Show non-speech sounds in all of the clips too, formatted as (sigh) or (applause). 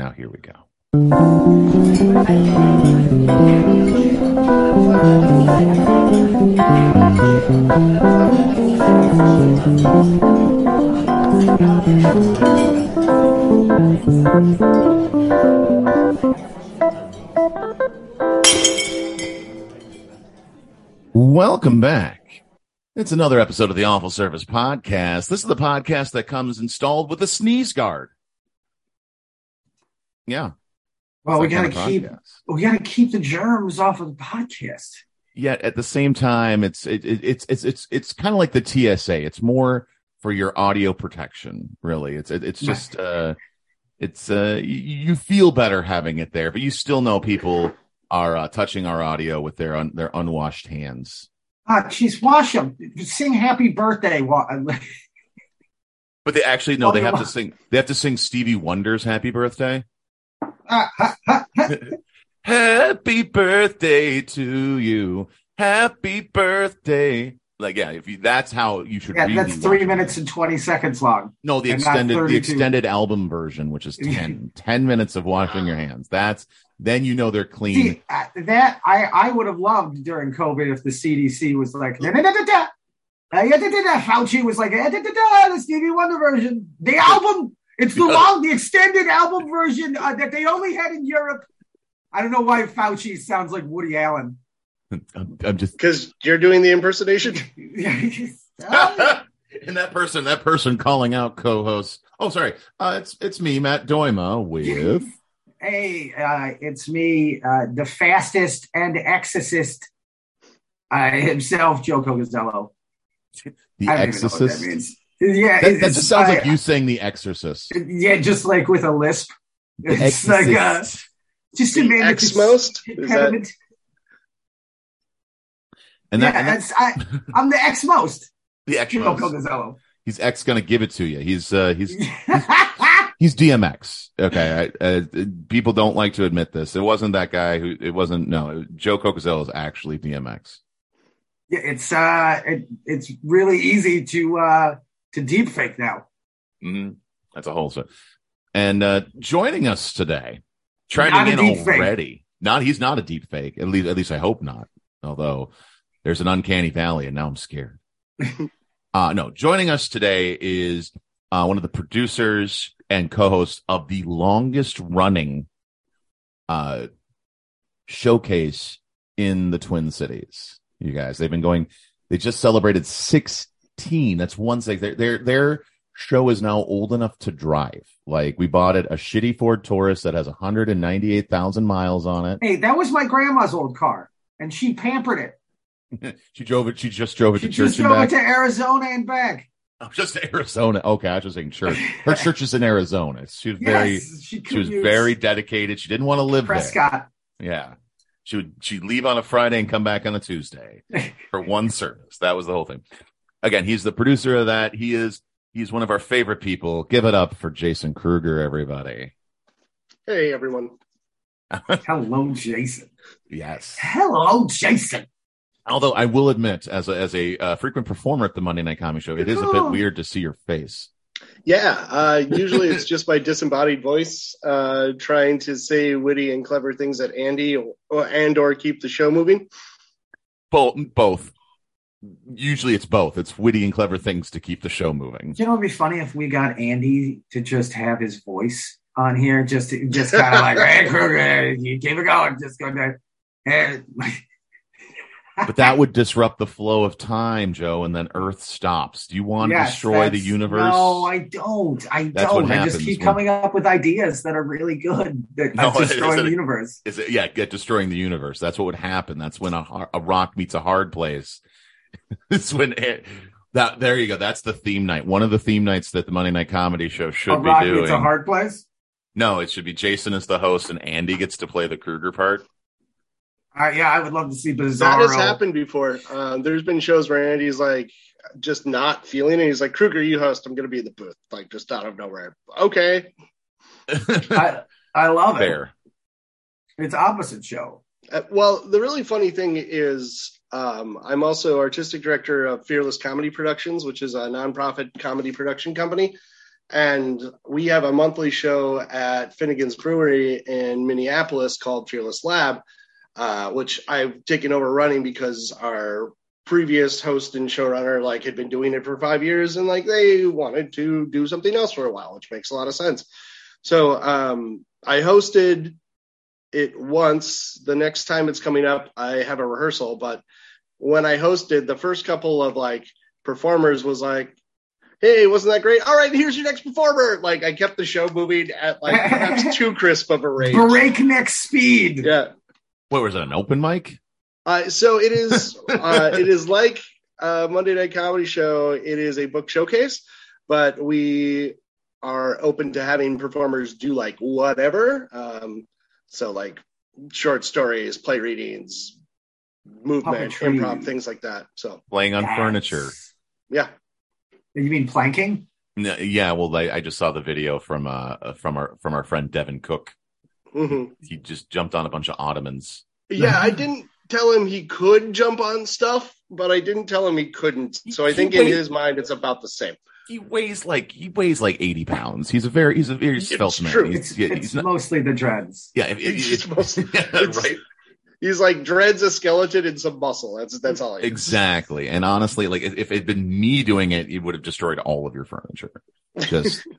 now here we go. Welcome back. It's another episode of the Awful Service Podcast. This is the podcast that comes installed with a sneeze guard. Yeah. Well, we gotta keep we gotta keep the germs off of the podcast. Yet at the same time, it's it, it, it's it's it's it's kind of like the TSA. It's more for your audio protection, really. It's it, it's just uh, it's uh, you, you feel better having it there, but you still know people are uh, touching our audio with their un, their unwashed hands. Ah, jeez, wash them. Sing happy birthday. (laughs) But they actually no, they have to sing. They have to sing Stevie Wonder's "Happy Birthday." (laughs) Happy birthday to you. Happy birthday. Like yeah, if you that's how you should. Yeah, really that's three watch it. minutes and twenty seconds long. No, the extended the extended album version, which is 10, (laughs) 10 minutes of washing your hands. That's then you know they're clean. See, uh, that I I would have loved during COVID if the CDC was like da da da da da. Uh, yeah, da, da, da. Fauci was like, da, da, da, da, the Stevie Wonder version, the album. It's the long, the extended album version uh, that they only had in Europe. I don't know why Fauci sounds like Woody Allen. I'm, I'm just Because you're doing the impersonation. (laughs) (laughs) And that person, that person calling out co-host. Oh, sorry, uh, it's it's me, Matt Dooyema, with (laughs) hey, uh, it's me, uh, the fastest and exorcist uh, himself, Joe Cocozzello. the I don't even know what Exorcist. That means. Yeah, That, that just sounds I- like you saying the Exorcist. Yeah, just like with a lisp. The It's like uh, Exorcist. just a The man with most? that and that, yeah, and that- it's, I, I'm the (laughs) X most. the Joe X. Cocozzello. He's ex going to give it to you. He's uh he's (laughs) he's DMX. Okay, I, uh, people don't like to admit this. It wasn't that guy who. It wasn't. No, Joe Cocozzello is actually DMX. Yeah, it's uh, it, it's really easy to uh, to deep fake now. hmm That's a whole. So, and uh joining us today, trying to get in deep fake. already. Not he's not a deep fake. At least, at least I hope not. Although there's an uncanny valley, and now I'm scared. (laughs) uh no, joining us today is uh one of the producers and co-hosts of the longest running uh showcase in the Twin Cities. You guys, they've been going. They just celebrated 16. That's one thing. Their their their show is now old enough to drive. Like we bought it a shitty Ford Taurus that has 198,000 miles on it. Hey, that was my grandma's old car, and she pampered it. (laughs) she drove it. She just drove it She to just church and drove it to Arizona and back. (laughs) Oh, just to Arizona. Okay, I was just saying church. Her (laughs) church is in Arizona. She was very. she, She was very dedicated. She didn't want to live there. Prescott. Yeah. She would she'd leave on a Friday and come back on a Tuesday for one service. That was the whole thing. Again, he's the producer of that. He is he's one of our favorite people. Give it up for Jason Kruger, everybody. Hey, everyone. (laughs) Hello, Jason. Yes. Hello, Jason. Although I will admit, as a as a uh, frequent performer at the Monday Night Comedy Show, it is a bit Oh. weird to see your face. Yeah, uh, (laughs) usually it's just my disembodied voice uh, trying to say witty and clever things at Andy or, or and or keep the show moving. Both both. Usually it's both. It's witty and clever things to keep the show moving. You know, it'd be funny if we got Andy to just have his voice on here, just to, just kind of like, (laughs) hey, Kruger, you keep it going, just go there. (laughs) Hey, But that would disrupt the flow of time, Joe, and then Earth stops. Do you want to destroy the universe? No, I don't. I That's don't. I just keep when- coming up with ideas that are really good that (laughs) No, destroying the universe. Is it, yeah, get destroying the universe. That's what would happen. That's when a, a rock meets a hard place. (laughs) it's when it, that there you go. That's the theme night. One of the theme nights that the Monday Night Comedy Show should A be rock doing. meets a hard place. no, it should be Jason as the host and Andy gets to play the Kruger part. Uh, yeah, I would love to see That has happened before. Um, there's been shows where Andy's like just not feeling it. He's like, Kruger, you host. I'm going to be in the booth, like just out of nowhere. Okay. (laughs) I, I love it. It's opposite show. Uh, well, the really funny thing is, um, I'm also artistic director of Fearless Comedy Productions, which is a nonprofit comedy production company. and we have a monthly show at Finnegan's Brewery in Minneapolis called Fearless Lab, uh, which I've taken over running because our previous host and showrunner like had been doing it for five years and like they wanted to do something else for a while, which makes a lot of sense. So um, I hosted it once. The next time it's coming up, I have a rehearsal. But when I hosted, the first couple of like performers was like, "Hey, wasn't that great? All right, here's your next performer." Like I kept the show moving at like perhaps (laughs) too crisp of a rate. Breakneck speed. Yeah. What was it? An open mic? Uh, so it is. Uh, it is like a Monday Night Comedy show. It is a book showcase, but we are open to having performers do like whatever. Um, so like short stories, play readings, movement, Puppetry. improv, things like that. So Playing on Yes. furniture. yeah, You mean planking? No, yeah, well, I, I just saw the video from uh from our from our friend Devin Cook. hmm He just jumped on a bunch of ottomans. yeah. I didn't tell him he could jump on stuff, but I didn't tell him he couldn't. So I think in Wait. his mind it's about the same. He weighs like he weighs like eighty pounds. He's a very he's a very svelte man. He's, It's, yeah, it's he's not, mostly the dreads. yeah, if- if- It's just mostly- (laughs) yeah, it's- right. He's like dreads a skeleton and some muscle. That's that's all. He is. Exactly. And honestly, like if, if it had been me doing it, it would have destroyed all of your furniture. Just (laughs) it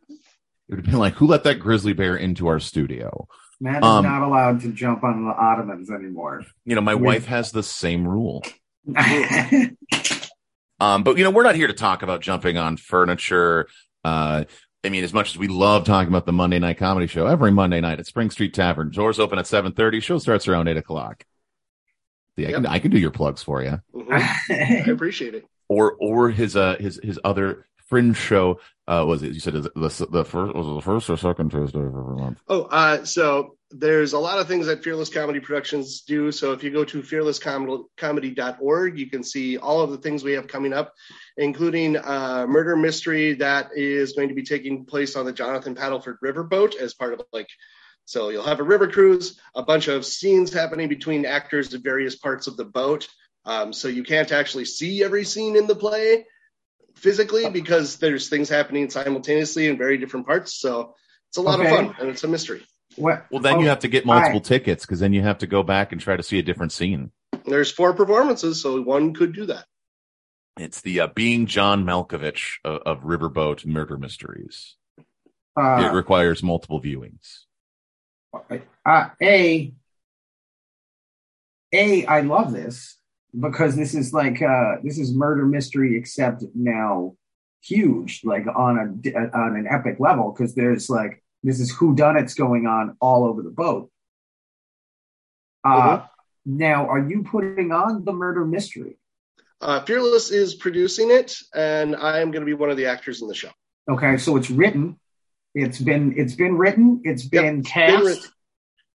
would have been like, who let that grizzly bear into our studio? Matt is Um, not allowed to jump on the ottomans anymore. You know, my Yeah. wife has the same rule. (laughs) Um, but you know, we're not here to talk about jumping on furniture. Uh, I mean, as much as we love talking about the Monday night comedy show, every Monday night at Spring Street Tavern, doors open at seven thirty. Show starts around eight o'clock. Yeah, I can, I can do your plugs for you, Mhm. I appreciate it. (laughs) or or his uh his his other fringe show. Uh, was it you said the the, first was it the first or second Tuesday of every month? Oh, uh, so there's a lot of things that Fearless Comedy Productions do. So if you go to fearlesscomedy.org, you can see all of the things we have coming up, including uh, murder mystery that is going to be taking place on the Jonathan Padelford Riverboat as part of like. So you'll have a river cruise, a bunch of scenes happening between actors at various parts of the boat. Um, so you can't actually see every scene in the play physically because there's things happening simultaneously in very different parts. So it's a lot Okay. of fun and it's a mystery. what? Well, then oh, you have to get multiple right. tickets because then you have to go back and try to see a different scene. There's four performances, so one could do that. It's the uh, being John Malkovich of, of Riverboat Murder Mysteries. it Uh, requires multiple viewings. Uh, a a I love this because this is like uh this is murder mystery except now huge like on a on an epic level because there's like this is who done it's going on all over the boat. Uh now are you putting on the murder mystery? Uh, Fearless is producing it, and I am going to be one of the actors in the show. Okay, so it's written. It's been it's been written. It's Yep, been Been cast. writ-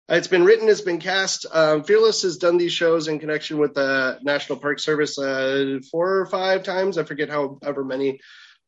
It's been written, it's been cast. Um, Fearless has done these shows in connection with the National Park Service uh, four or five times. I forget how however many.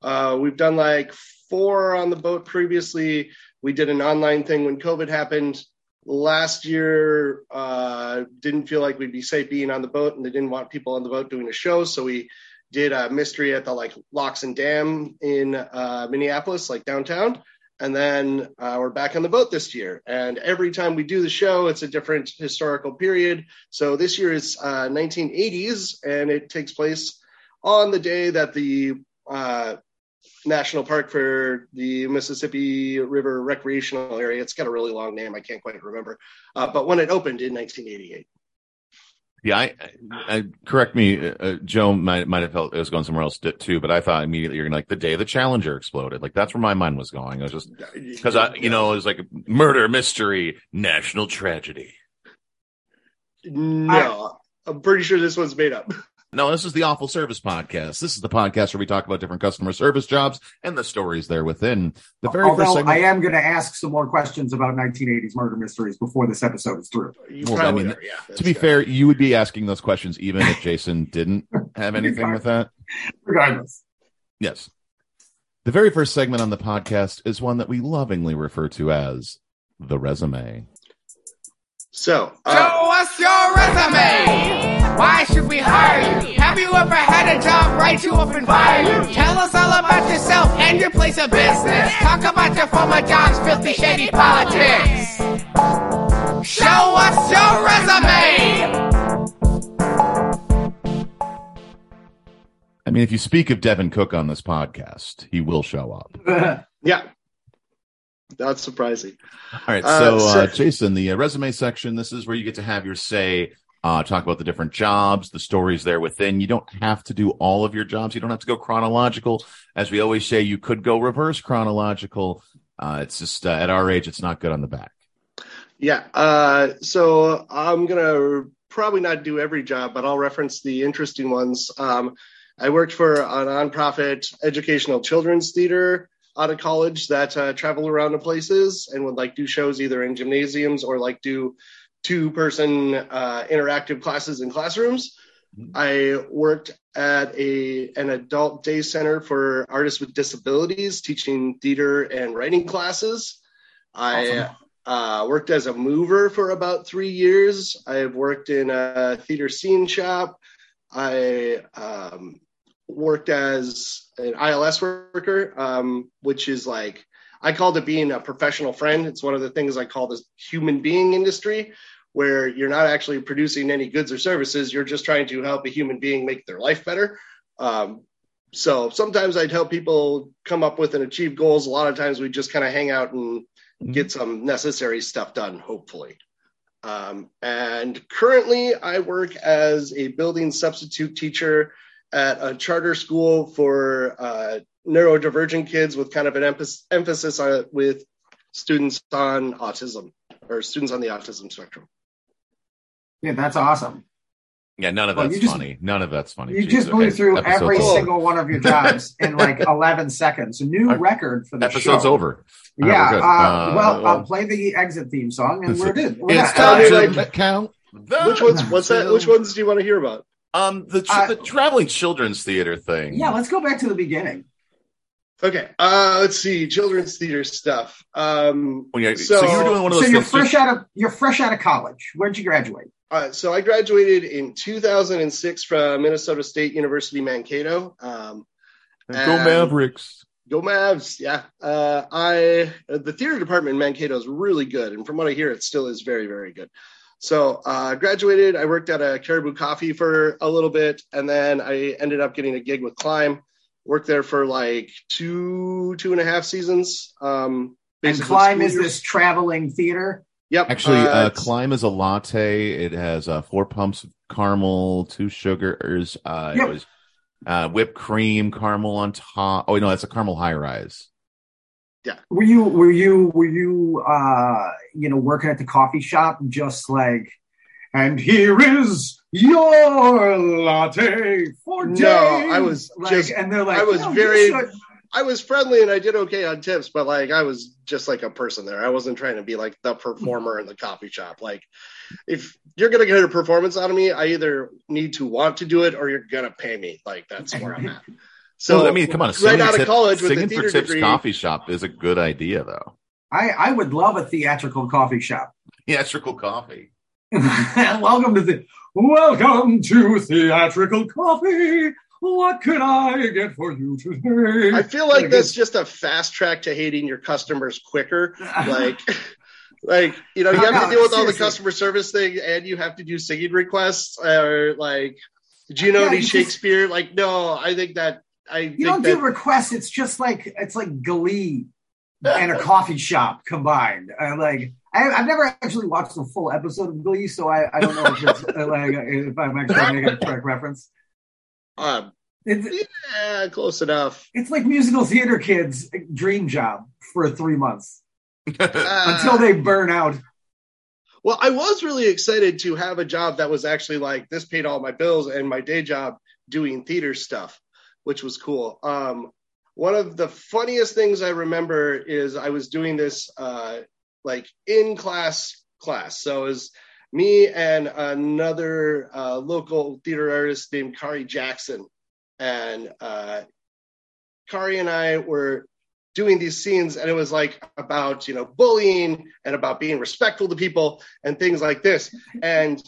Uh, we've done like four on the boat previously. We did an online thing when COVID happened. Last year, uh, didn't feel like we'd be safe being on the boat, and they didn't want people on the boat doing a show, so we did a mystery at the like locks and dam in uh, Minneapolis, like downtown and then uh, we're back on the boat this year. And every time we do the show, it's a different historical period. So this year is uh, 1980s, and it takes place on the day that the uh, national park for the Mississippi River Recreational Area. It's got a really long name. I can't quite remember. Uh, but when it opened in 1988. Yeah, I, I correct me. Uh, Joe might might have felt it was going somewhere else too, but I thought immediately you're gonna like the day the Challenger exploded. Like that's where my mind was going. I was just because I, you know, it was like murder mystery, national tragedy. No, I'm pretty sure this one's made up. (laughs) No, this is the Awful Service Podcast. This is the podcast where we talk about different customer service jobs and the stories there within. The very first segment. I am going to ask some more questions about 1980s murder mysteries before this episode is through. Well, I mean, are, yeah. to be good. fair, you would be asking those questions even if Jason didn't have (laughs) anything with that. Regardless. Yes. The very first segment on the podcast is one that we lovingly refer to as the resume. So, uh, Show us your resume. Why should we hire you? Have you ever had a job right to up and fire you? Tell us all about yourself and your place of business. Talk about your former jobs, filthy, shady politics. Show us your resume. I mean, if you speak of Devin Cook on this podcast, he will show up. (laughs) Yeah. Not surprising. All right. Uh, So, uh, Jason, the uh, resume section, this is where you get to have your say, uh, talk about the different jobs, the stories there within. You don't have to do all of your jobs. You don't have to go chronological. As we always say, you could go reverse chronological. Uh, it's just uh, at our age, it's not good on the back. Yeah. Uh, so I'm going to probably not do every job, but I'll reference the interesting ones. Um, I worked for a nonprofit educational children's theater out of college that uh, travel around to places and would like do shows either in gymnasiums or like do two person uh, interactive classes in classrooms. I worked at a an adult day center for artists with disabilities, teaching theater and writing classes. I uh, worked as a mover for about three years. I've worked in a theater scene shop. I um, worked as an ILS worker, um, which is like I called it being a professional friend. It's one of the things I call the human being industry, where you're not actually producing any goods or services. You're just trying to help a human being make their life better. Um, so sometimes I'd help people come up with and achieve goals. A lot of times we just kind of hang out and get some necessary stuff done, hopefully. Um, and currently, I work as a building substitute teacher at a charter school for uh, neurodivergent kids with kind of an emphasis, emphasis on it with students on autism or students on the autism spectrum. Yeah, that's awesome. Yeah, none of Well, that's you just- funny. None of that's funny. You Jeez, just okay. blew through Episode's every over. single one of your jobs in like (laughs) 11 seconds. A new Our record for the Episode's show. over. All right, Yeah. Uh, Uh, well, well- I'll play the exit theme song, and we're good. We're It's time to count. Which ones? What's that? Which ones do you want to hear about? Um, the, Uh, the traveling children's theater thing. yeah, let's go back to the beginning. Okay, uh, let's see, children's theater stuff. Um, Oh, yeah, So, So- you were doing one of So those you're things. fresh out of you're fresh out of college. Where'd you graduate? uh, so I graduated in 2006 from Minnesota State University Mankato. Um, Go Mavericks. Go Mavs! Yeah, uh, I the theater department in Mankato is really good, and from what I hear, it still is very, very good. So uh, I graduated. I worked at a Caribou Coffee for a little bit, and then I ended up getting a gig with Climb. Worked there for like two, two and a half seasons. Um, And Climb is this traveling theater. Yep. Actually, uh, it's- Climb is a latte. It has uh, four pumps of caramel, two sugars. Uh, Yep. It was uh, whipped cream, caramel on top. Oh, no, that's a caramel high rise. Yeah. Were you were you were you uh you know working at the coffee shop just like and here is your latte for No, days. I was like, just- and they're like I was "No, very- I was friendly and I did okay on tips, but like I was just like a person there. I wasn't trying to be like the performer in the coffee shop. Like if you're gonna get a performance out of me, I either need to want to do it or you're gonna pay me. Like that's where I'm at. So So I mean, come on, right out of college with a singing for theater tips degree. coffee shop is a good idea, though. I I would love a theatrical coffee shop. Theatrical coffee. (laughs) welcome to the welcome to theatrical coffee. What can I get for you today? I feel like Like, that's just a fast track to hating your customers quicker. (laughs) Like like you know, you have to deal with all the customer service thing and you have to do singing requests or like Gino Yeah, D. you just- Shakespeare. Like, no, I think that I You think don't that do requests. It's just like it's like Glee and a coffee shop combined. Uh, like I, I've never actually watched a full episode of Glee, so I, I don't know if it's uh, (laughs) like if I'm actually making a correct reference. um, It's yeah, close enough. it's like musical theater kids' dream job for three months Uh, (laughs) until they burn out. Well, I was really excited to have a job that was actually like this paid all my bills and my day job doing theater stuff, which was cool. Um, one of the funniest things I remember is I was doing this uh, like in class class. So it was me and another uh, local theater artist named Kari Jackson. And uh, Kari and I were doing these scenes and it was like about you know bullying and about being respectful to people and things like this and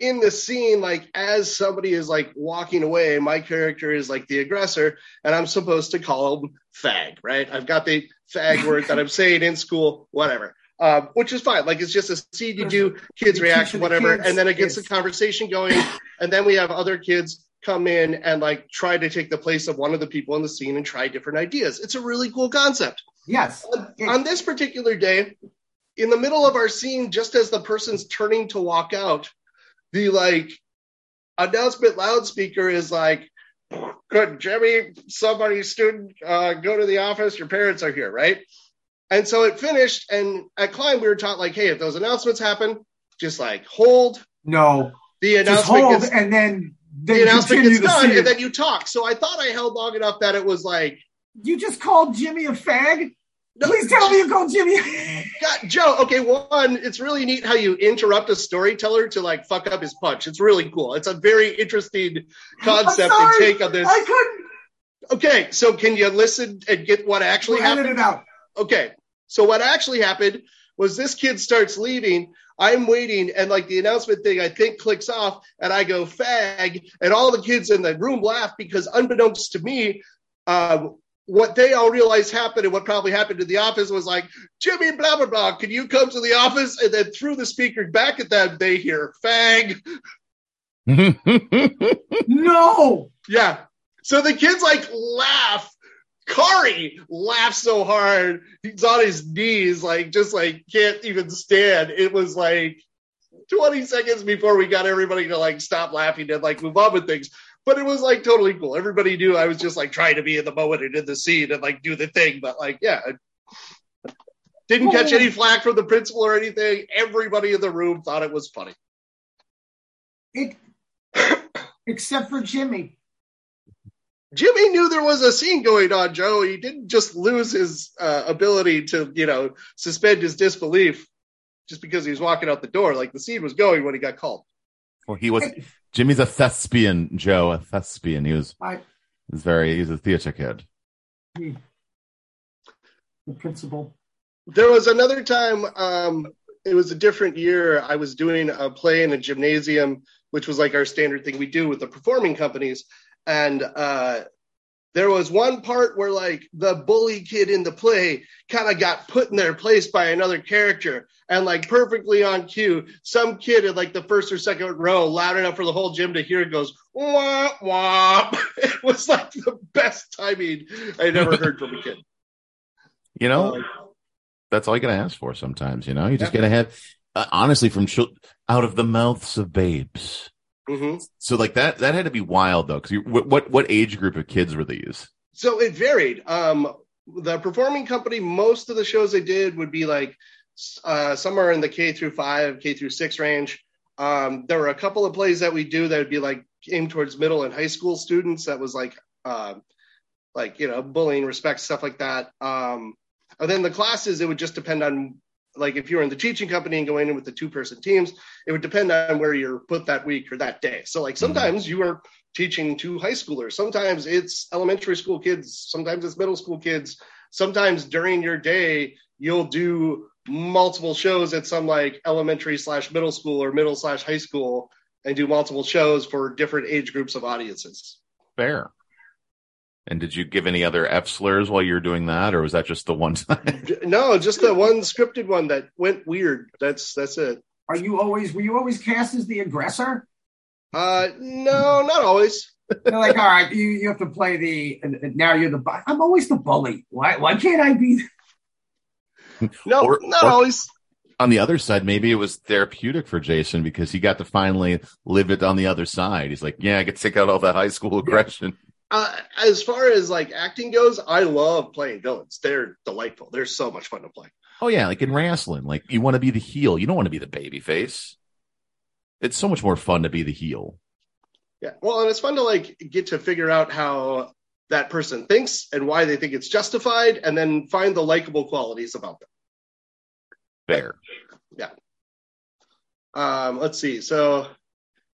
in the scene, like as somebody is like walking away, my character is like the aggressor, and I'm supposed to call him fag, right? I've got the fag (laughs) word that I'm saying in school, whatever. Um, which is fine. Like it's just a scene you do, kids You react, whatever, kids, and then it gets the conversation going, and then we have other kids come in and like try to take the place of one of the people in the scene and try different ideas. It's a really cool concept. Yes. On, on this particular day, in the middle of our scene, just as the person's turning to walk out, the like announcement loudspeaker is like, "Could Jimmy, somebody student, uh, go to the office? Your parents are here, right?" And so it finished, and at Climb we were taught like, "Hey, if those announcements happen, just like hold No. the announcement hold gets and then the then announcement gets done, and then you talk." So I thought I held long enough that it was like. You just called Jimmy a fag? No, Please tell me you called Jimmy. God, Joe, okay, one, it's really neat how you interrupt a storyteller to like fuck up his punch. It's really cool. It's a very interesting concept and take on this. I couldn't. Okay, so can you listen and get what actually edit happened? it out. Okay, so what actually happened was this kid starts leaving. I'm waiting, and like the announcement thing, I think clicks off, and I go fag, and all the kids in the room laugh because, unbeknownst to me, um, what they all realized happened and what probably happened to the office was like, Jimmy, blah, blah, blah, can you come to the office? And then through the speaker back at them, they hear fag. (laughs) No. Yeah. So the kids like laugh. Kari laughs so hard. He's on his knees, like just like can't even stand. It was like 20 seconds before we got everybody to like stop laughing and like move on with things. But it was like totally cool. Everybody knew I was just like trying to be in the moment and in the scene and like do the thing. But like, yeah. Didn't catch any flack from the principal or anything. Everybody in the room thought it was funny. It, except for Jimmy. Jimmy knew there was a scene going on, Joe. He didn't just lose his uh, ability to, you know, suspend his disbelief just because he was walking out the door. Like the scene was going when he got called. well, he was Jimmy's a thespian, Joe, a thespian. He was, I, he was very he's a theater kid. the principal. There was another time, um, it was a different year. I was doing a play in a gymnasium, which was like our standard thing we do with the performing companies. And uh, there was one part where like the bully kid in the play kind of got put in their place by another character and like perfectly on cue some kid in like the first or second row loud enough for the whole gym to hear goes wah wah (laughs) it was like the best timing i'd ever heard from a kid You know, Um, that's all you gotta ask for sometimes. You know, you just Yeah. gotta have uh, honestly from out of the mouths of babes. Mhm. So like that that had to be wild though, because what, what what age group of kids were these? So it varied. Um, the performing company, most of the shows they did would be like uh, somewhere in the K through five, K through six range. Um, there were a couple of plays that we do that would be like aimed towards middle and high school students. That was like, um, like you know, bullying, respect, stuff like that. Um, and then the classes, it would just depend on like if you were in the teaching company and going in with the two person teams, it would depend on where you're put that week or that day. So like mm-hmm. sometimes you are teaching to high schoolers. Sometimes it's elementary school kids. Sometimes it's middle school kids. Sometimes during your day, you'll do multiple shows at some like elementary slash middle school or middle slash high school and do multiple shows for different age groups of audiences. Fair. And did you give any other F slurs while you were doing that, or was that just the one time? (laughs) No, just the one scripted one that went weird. That's that's it. Are you always were you always cast as the aggressor? Uh, no, not always. (laughs) They're like, all right, you, you have to play the and- and now you're the bu- I'm always the bully. Why why can't I be No, Or- not or- always. on the other side, maybe it was therapeutic for Jason because he got to finally live it on the other side. He's like, yeah, I could take out all that high school aggression. Uh, as far as like acting goes, I love playing villains. They're delightful. They're so much fun to play. Oh yeah, like in wrestling, like you want to be the heel. You don't want to be the baby face. It's so much more fun to be the heel. Yeah. Well, and it's fun to like get to figure out how that person thinks and why they think it's justified, and then find the likable qualities about them. Fair. Yeah. Um, let's see. So,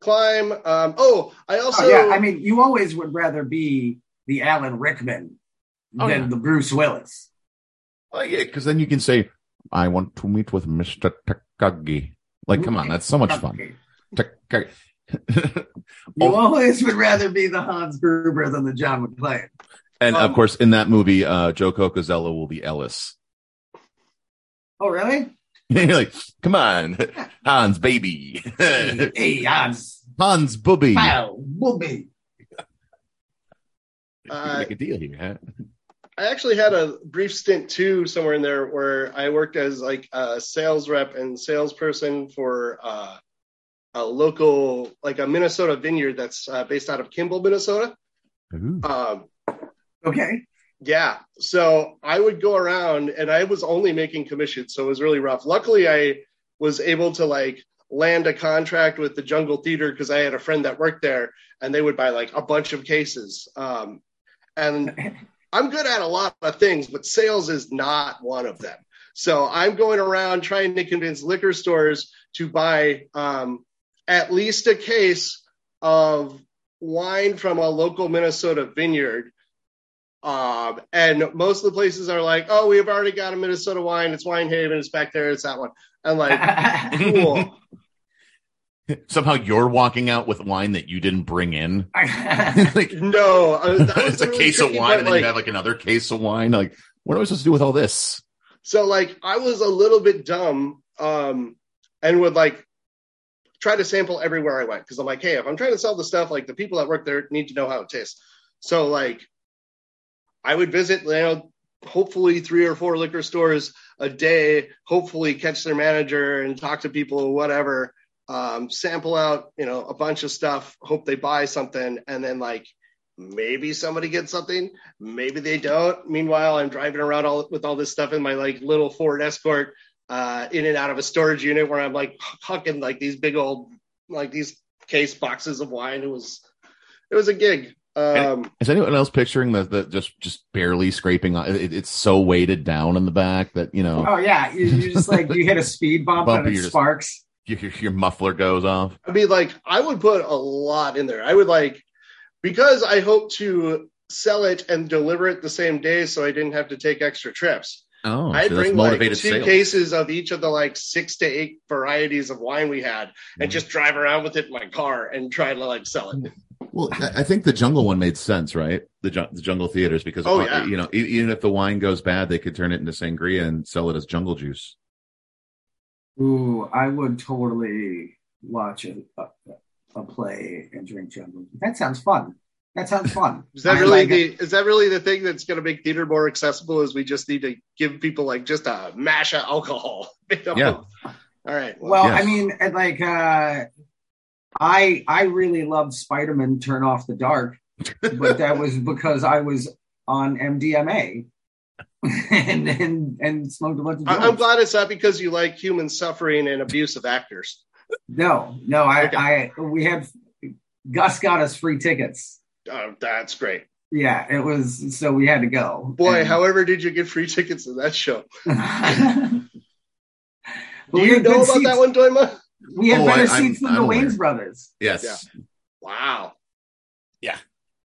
climb. Um, oh, I also. Oh yeah, I mean you always would rather be the Alan Rickman Oh, than yeah. the Bruce Willis. Well, yeah, because then you can say, "I want to meet with Mister Takagi." Like, come on, that's so much fun. Okay. (laughs) You Oh. always would rather be the Hans Gruber than the John McClane. and Um, of course, in that movie, uh, Joe Cocozzello will be Ellis. Oh, really? (laughs) You're like, come on, (laughs) Hans, baby, (laughs) hey, Hans. Hans, booby. Wow, booby. Uh, Make a deal here, huh? I actually had a brief stint too somewhere in there where I worked as like a sales rep and salesperson for uh, a local, like a Minnesota vineyard that's uh, based out of Kimball, Minnesota. Um, Okay. Yeah, so I would go around and I was only making commissions, so it was really rough. Luckily, I was able to like land a contract with the Jungle Theater because I had a friend that worked there, and they would buy like a bunch of cases. Um, and (laughs) I'm good at a lot of things, but sales is not one of them. So I'm going around trying to convince liquor stores to buy um, at least a case of wine from a local Minnesota vineyard. Um, and most of the places are like, oh, we've already got a Minnesota wine. It's Wine Haven. It's back there. It's that one. And like, cool. (laughs) Somehow you're walking out with wine that you didn't bring in. (laughs) like, No, uh, that was (laughs) it's a really case tricky, of wine, and then like, you have like another case of wine. Like, what am I supposed to do with all this? So like I was a little bit dumb um and would like try to sample everywhere I went because I'm like, hey, if I'm trying to sell the stuff, like the people that work there need to know how it tastes. So like I would visit, you know, hopefully three or four liquor stores a day, hopefully catch their manager and talk to people whatever. Um, sample out, you know, a bunch of stuff, hope they buy something, and then like maybe somebody gets something, maybe they don't. Meanwhile, I'm driving around all with all this stuff in my like little Ford Escort, uh, in and out of a storage unit where I'm like hucking like these big old like these case boxes of wine. It was it was a gig. Um, Is anyone else picturing the, the just just barely scraping? on it, It's so weighted down in the back that you know oh, yeah. You, you just like, you hit a speed bump, Bump, and it sparks. your, your, your muffler goes off. I mean, like I would put a lot in there. I would like because I hope to sell it and deliver it the same day, so I didn't have to take extra trips. Oh, I'd so bring like two sales. cases of each of the like six to eight varieties of wine we had, and Mhm. just drive around with it in my car and try to like sell it. Well, I I think the jungle one made sense, right? The, ju- the jungle theaters, because Oh, uh, yeah. you know, e- even if the wine goes bad, they could turn it into sangria and sell it as jungle juice. Ooh, I would totally watch a, a, a play and drink jungle. That sounds fun. That sounds fun. (laughs) Is that I really like the it. is that really the thing that's going to make theater more accessible? Is we just need to give people like just a mash of alcohol? You (laughs) know? Yeah. All right. Well, Yes. I mean, like, uh, I I really loved Spider-Man Turn Off the Dark, but that was (laughs) because I was on MDMA (laughs) and and and smoked a bunch of I- I'm glad it's not because you like human suffering and abuse of actors. No, no, I, Okay. I we had Gus got us free tickets. Oh, that's great. Yeah, it was so we had to go. Boy, And- however did you get free tickets to that show? (laughs) Do you know about seats. that one, Dooyema? We had Oh, better I- I'm- seats than I'm the aware. Wayans brothers. Yes. Yeah. Wow. Yeah.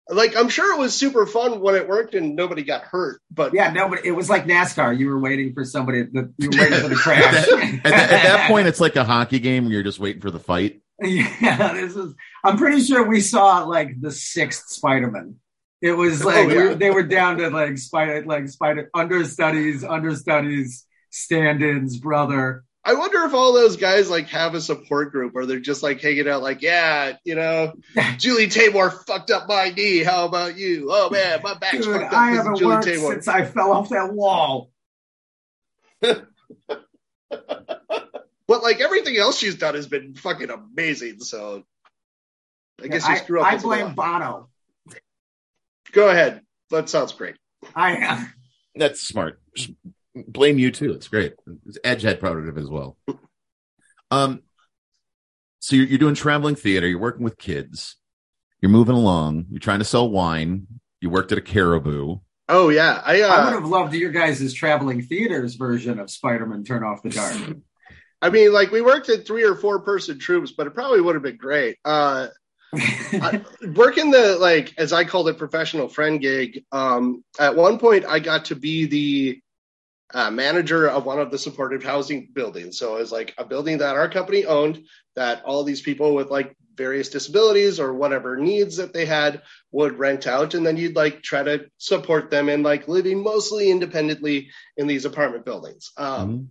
Like I'm sure it was super fun when it worked and nobody got hurt, but Yeah, no, but it was like NASCAR. You were waiting for somebody. The, you were waiting for the (laughs) crash. At, that, at that point, it's like a hockey game where you're just waiting for the fight. (laughs) yeah, this is. I'm pretty sure we saw like the sixth Spider-Man. It was oh, like Oh, yeah. were- they were down to like spider, like spider understudies, understudies, stand-ins, brother. I wonder if all those guys like have a support group or they're just like hanging out like, yeah, you know, (laughs) Julie Taymor fucked up my knee. How about you? Oh man, my back's Dude, fucked I up because haven't Julie worked Taymor. since I fell off that wall. (laughs) But like everything else she's done has been fucking amazing. So I guess you I, screw up. I blame. Bono. Go ahead. That sounds great. I am. That's smart. Just blame U2. It's great. It's Edge had part as well. Um, so you're, you're doing traveling theater. You're working with kids. You're moving along. You're trying to sell wine. You worked at a Caribou. Oh yeah, I uh, I would have loved your guys' traveling theaters version of Spider-Man Turn Off the Dark. I mean, like we worked at three or four person troops, but it probably would have been great. Uh, I, (laughs) working the like as I called it professional friend gig. Um, at one point, I got to be the uh, manager of one of the supportive housing buildings. So it was like a building that our company owned that all these people with like various disabilities or whatever needs that they had would rent out. And then you'd like try to support them in like living mostly independently in these apartment buildings. Um, Mhm.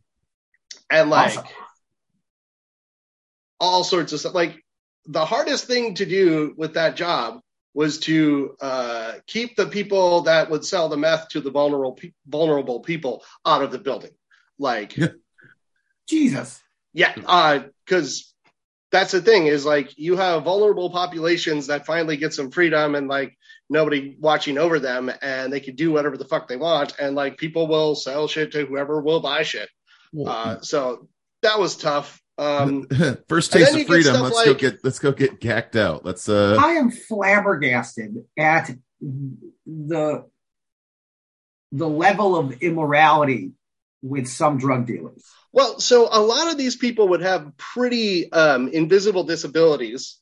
and like Awesome. all sorts of stuff. Like the hardest thing to do with that job was to uh, keep the people that would sell the meth to the vulnerable pe- vulnerable people out of the building. Like, Jesus. yeah, because that's the thing is like you have vulnerable populations that finally get some freedom and like nobody watching over them and they can do whatever the fuck they want and like people will sell shit to whoever will buy shit. Uh, so that was tough. Um, (laughs) First taste of freedom. Let's go get let's go get gacked out. Let's uh I am flabbergasted at the the level of immorality with some drug dealers. Well, so a lot of these people would have pretty um, invisible disabilities.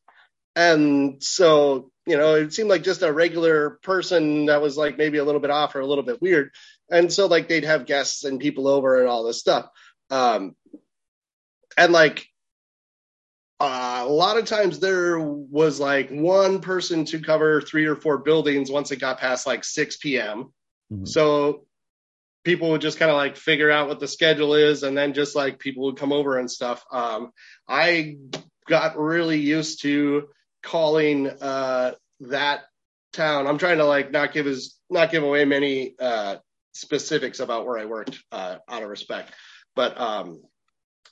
And so, you know, it seemed like just a regular person that was like maybe a little bit off or a little bit weird. And so, like, they'd have guests and people over and all this stuff. Um, and like, uh, a lot of times there was like one person to cover three or four buildings once it got past like 6 p.m. Mhm. So people would just kind of like figure out what the schedule is and then just like people would come over and stuff. Um, I got really used to calling uh, that town. I'm trying to like not give his not give away many uh, specifics about where I worked uh, out of respect, but um,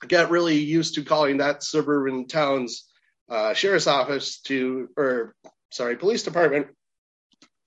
got really used to calling that suburban town's uh, sheriff's office to or sorry police department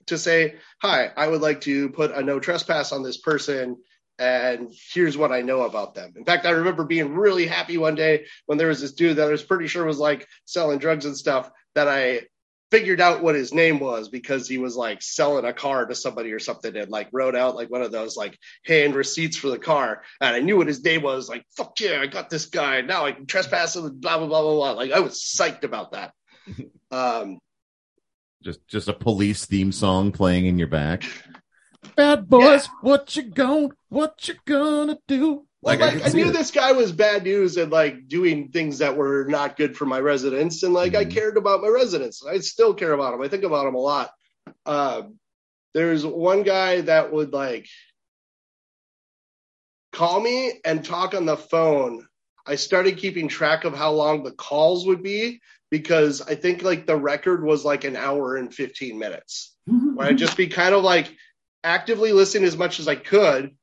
to say, hi, I would like to put a no trespass on this person. And here's what I know about them. In fact, I remember being really happy one day when there was this dude that I was pretty sure was like selling drugs and stuff that I figured out what his name was because he was like selling a car to somebody or something and like wrote out like one of those like hand receipts for the car. And I knew what his name was. Like, fuck yeah, I got this guy. Now I can trespass him and blah, blah, blah, blah, blah. Like, I was psyched about that. (laughs) Um, just just a police theme song playing in your back. Bad boys, what you gon' what you gonna do? Well, like, can I, knew it. this guy was bad news and like doing things that were not good for my residents, and like I Mhm. cared about my residents. I still care about them. I think about them a lot. Um, there's one guy that would like call me and talk on the phone. I started keeping track of how long the calls would be because I think like the record was like an hour and 15 minutes where I'd just be kind of like actively listening as much as I could.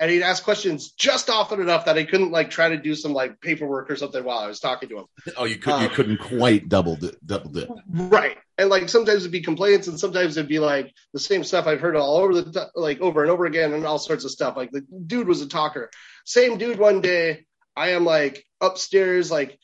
And he'd ask questions just often enough that I couldn't like try to do some like paperwork or something while I was talking to him. Oh, you could you Um, couldn't quite double dip, double dip. Right. And like sometimes it'd be complaints and sometimes it'd be like the same stuff I've heard all over the t- like over and over again and all sorts of stuff. Like the dude was a talker. Same dude one day, I am like upstairs, like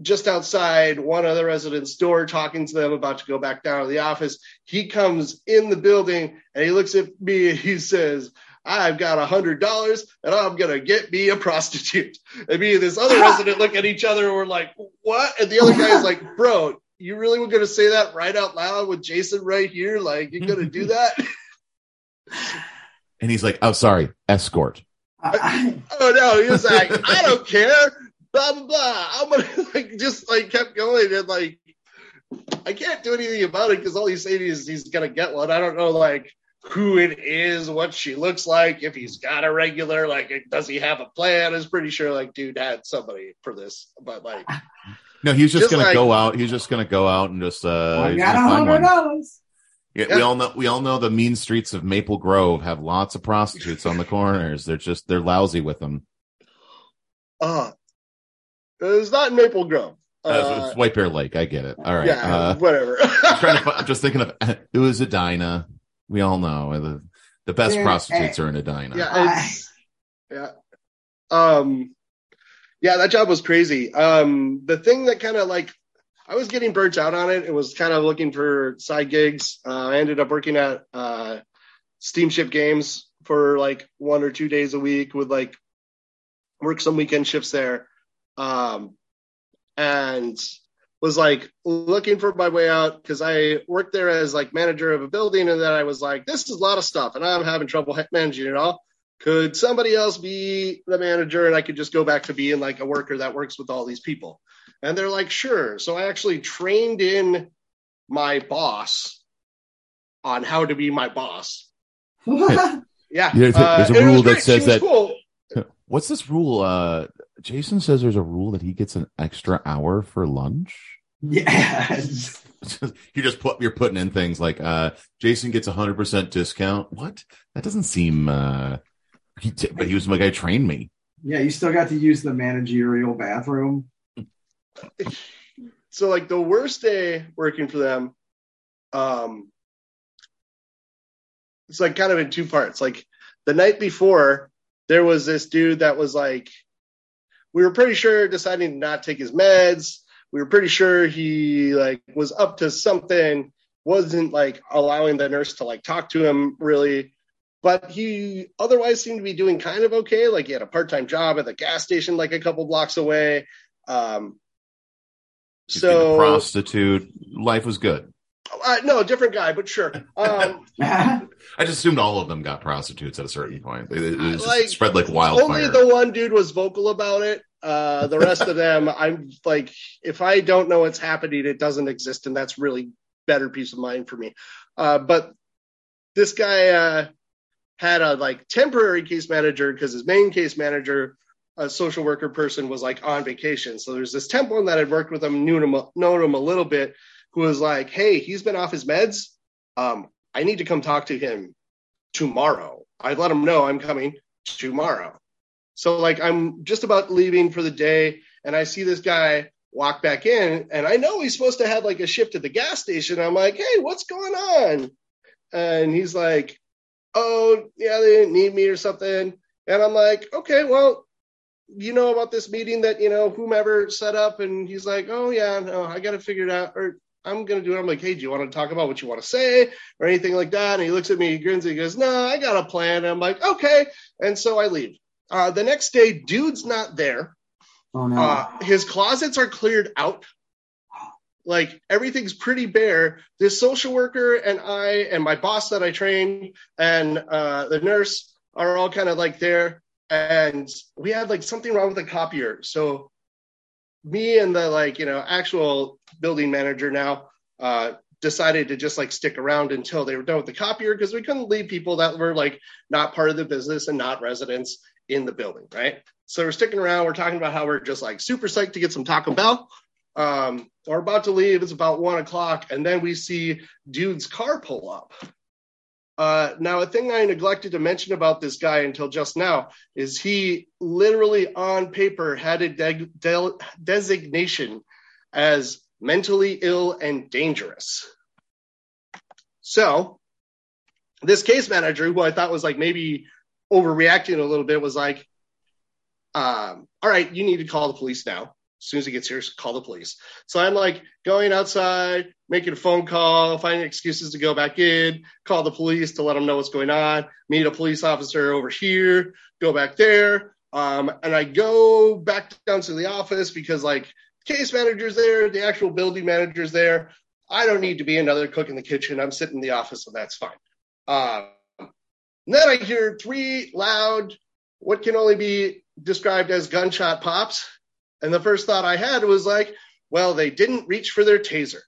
just outside one other the residents' door talking to them about to go back down to the office. He comes in the building and he looks at me and he says, I've got a hundred dollars and I'm gonna get me a prostitute. And me and this other resident look at each other and we're like, what? And the other guy is like, bro, you really were gonna say that right out loud with Jason right here? Like, you're gonna do that? And he's like, "Oh, sorry, escort." I- oh no, he was like, I don't care. Blah blah blah. I'm gonna like just like kept going and like I can't do anything about it because all he's saying is he's gonna get one. I don't know like who it is, what she looks like, if he's got a regular, like does he have a plan? I was pretty sure like dude had somebody for this, but like (laughs) No, he's just, Just gonna like- go out. He's just gonna go out and just uh. I got a gonna find hundred one. dollars. Yeah, Yeah. we all know. We all know the mean streets of Maple Grove have lots of prostitutes on the corners. They're just they're lousy with them. uh it's not in Maple Grove. Uh, Uh, it's White Bear Lake. I get it. All right. yeah, Uh, whatever. I'm trying to. (laughs) I'm just thinking of. (laughs) It was Edina. We all know the the best Yeah, prostitutes are in Edina. Yeah, it's, yeah. Um, yeah, that job was crazy. Um, the thing that kind of like I was getting burnt out on it. It was kind of looking for side gigs. Uh, I ended up working at uh, Steamship Games for like one or two days a week. Would like work some weekend shifts there, um, and was like looking for my way out because I worked there as like manager of a building, and then I was like, this is a lot of stuff, and I'm having trouble managing it all. Could somebody else be the manager and I could just go back to being like a worker that works with all these people? And they're like, sure. So I actually trained in my boss on how to be my boss. (laughs) Yeah. Yeah, there's a- there's a and it rule that great. says that- cool. (laughs) What's this rule? Uh, Jason says there's a rule that he gets an extra hour for lunch. Yes. (laughs) you're just put you're putting in things like uh Jason gets a hundred percent discount. What? That doesn't seem uh he t- but he was my guy trained me. Yeah, you still got to use the managerial bathroom. (laughs) so like the worst day working for them um it's like kind of in two parts like the night before there was this dude that was like we were pretty sure deciding to not take his meds we were pretty sure he like was up to something wasn't like allowing the nurse to like talk to him really but he otherwise seemed to be doing kind of okay like he had a part-time job at the gas station like a couple blocks away um He's so prostitute. Life was good. uh, no, different guy, but sure. Um, (laughs) I just assumed all of them got prostitutes at a certain point. It, it Like, spread like wildfire. only the one dude was vocal about it. Uh, the rest of them, I'm like, if I don't know what's happening, it doesn't exist, and that's really better peace of mind for me. Uh, but this guy uh, had a like temporary case manager because his main case manager, a social worker person, was like on vacation. So there's this temp one that had worked with him, knew him, known him a little bit, who was like, "Hey, he's been off his meds. Um, I need to come talk to him tomorrow. I let him know I'm coming tomorrow." So like I'm just about leaving for the day, and I see this guy walk back in, and I know he's supposed to have like a shift at the gas station. I'm like, "Hey, what's going on?" And he's like, "Oh, yeah, they didn't need me or something." And I'm like, "Okay, well." You know about this meeting that you know whomever set up, and he's like, "Oh yeah, no, I got to figure it out." Or I'm gonna do it. I'm like, "Hey, do you want to talk about what you want to say or anything like that?" And he looks at me, he grins, and he goes, "No, I got a plan." And I'm like, "Okay," and so I leave. Uh, the next day, dude's not there. oh no. Uh, his closets are cleared out. Like everything's pretty bare. This social worker and I and my boss that I trained and uh, the nurse are all kind of like there. And we had like something wrong with the copier. So me and the like, you know, actual building manager now uh, decided to just like stick around until they were done with the copier because we couldn't leave people that were like not part of the business and not residents in the building, right? So we're sticking around. We're talking about how we're just like super psyched to get some Taco Bell. Um, we're about to leave. It's about one o'clock, and then we see dude's car pull up. Uh, now, a thing I neglected to mention about this guy until just now is he literally on paper had a de- de- designation as mentally ill and dangerous. So, this case manager, who I thought was like maybe overreacting a little bit, was like, um, all right, you need to call the police now. As soon as he gets here, call the police. So I'm like going outside, making a phone call, finding excuses to go back in, call the police to let them know what's going on, meet a police officer over here, go back there. Um, and I go back down to the office because like case manager's there, the actual building manager's there. I don't need to be another cook in the kitchen. I'm sitting in the office, so that's fine. Um, and then I hear three loud, what can only be described as gunshot pops. And the first thought I had was like, well, they didn't reach for their taser.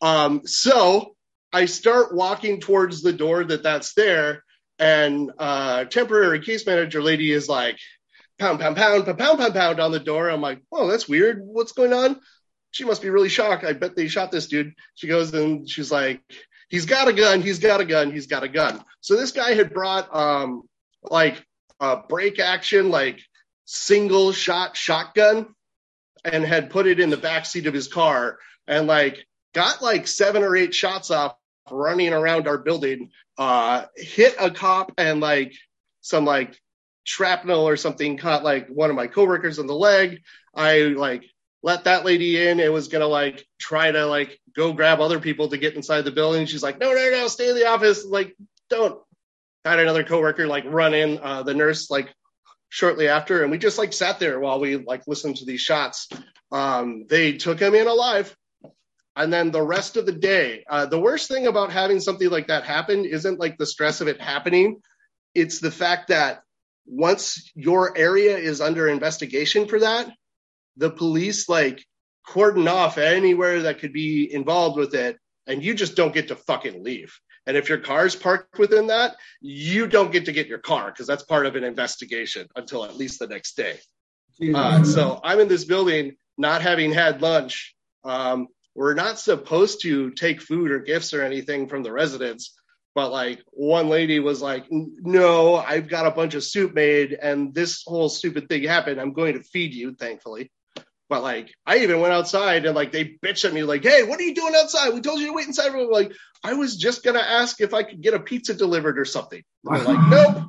Um, so I start walking towards the door that that's there, and uh, temporary case manager lady is like, pound, pound, pound, pound, pound, pound, pound on the door. I'm like, oh, that's weird. What's going on? She must be really shocked. I bet they shot this dude. She goes and she's like, he's got a gun. He's got a gun. He's got a gun. So this guy had brought um like a break action, like single shot shotgun and had put it in the back seat of his car and like got like seven or eight shots off running around our building uh hit a cop and like some like shrapnel or something caught like one of my coworkers in the leg i like let that lady in and was gonna like try to like go grab other people to get inside the building. She's like no no no stay in the office. Like don't. Had another coworker like run in uh the nurse like shortly after and we just like sat there while we like listened to these shots. Um they took him in alive. And then the rest of the day uh, the worst thing about having something like that happen isn't like the stress of it happening. It's the fact that once your area is under investigation for that, the police like cordon off anywhere that could be involved with it, and you just don't get to fucking leave. And if your car's parked within that, you don't get to get your car because that's part of an investigation until at least the next day. Uh, so I'm in this building, not having had lunch. Um, we're not supposed to take food or gifts or anything from the residents. But like one lady was like, no, I've got a bunch of soup made and this whole stupid thing happened. I'm going to feed you, thankfully. But like, I even went outside and like they bitched at me, like, hey, what are you doing outside? We told you to wait inside. Like, I was just gonna ask if I could get a pizza delivered or something. They're like, (laughs) nope,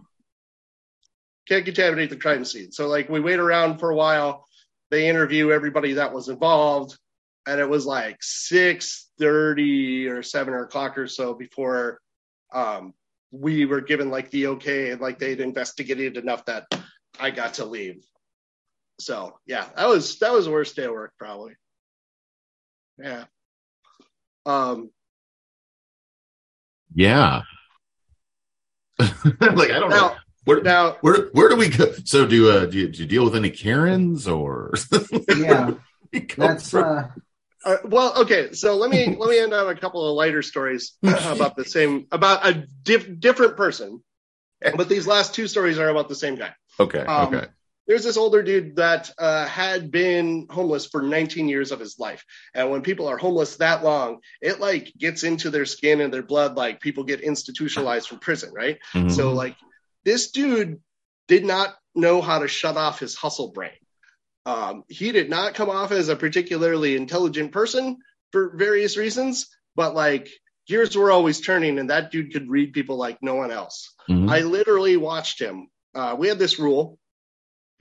can't contaminate the crime scene. So like, we wait around for a while. They interview everybody that was involved, and it was like six thirty or seven o'clock or so before um, we were given like the okay and like they'd investigated enough that I got to leave. So yeah, that was that was the worst day of work probably. Yeah. Um Yeah. (laughs) like I don't know. Where, now where where do we go? So do uh do you, do you deal with any Karens or (laughs) Yeah, that's from- uh, uh, well okay, so let me let me end on a couple of lighter stories (laughs) about the same about a diff, different person. But these last two stories are about the same guy. okay um, okay there's this older dude that uh, had been homeless for 19 years of his life and when people are homeless that long it like gets into their skin and their blood like people get institutionalized from prison right Mhm. so like this dude did not know how to shut off his hustle brain um, he did not come off as a particularly intelligent person for various reasons but like gears were always turning and that dude could read people like no one else Mhm. I literally watched him. Uh, we had this rule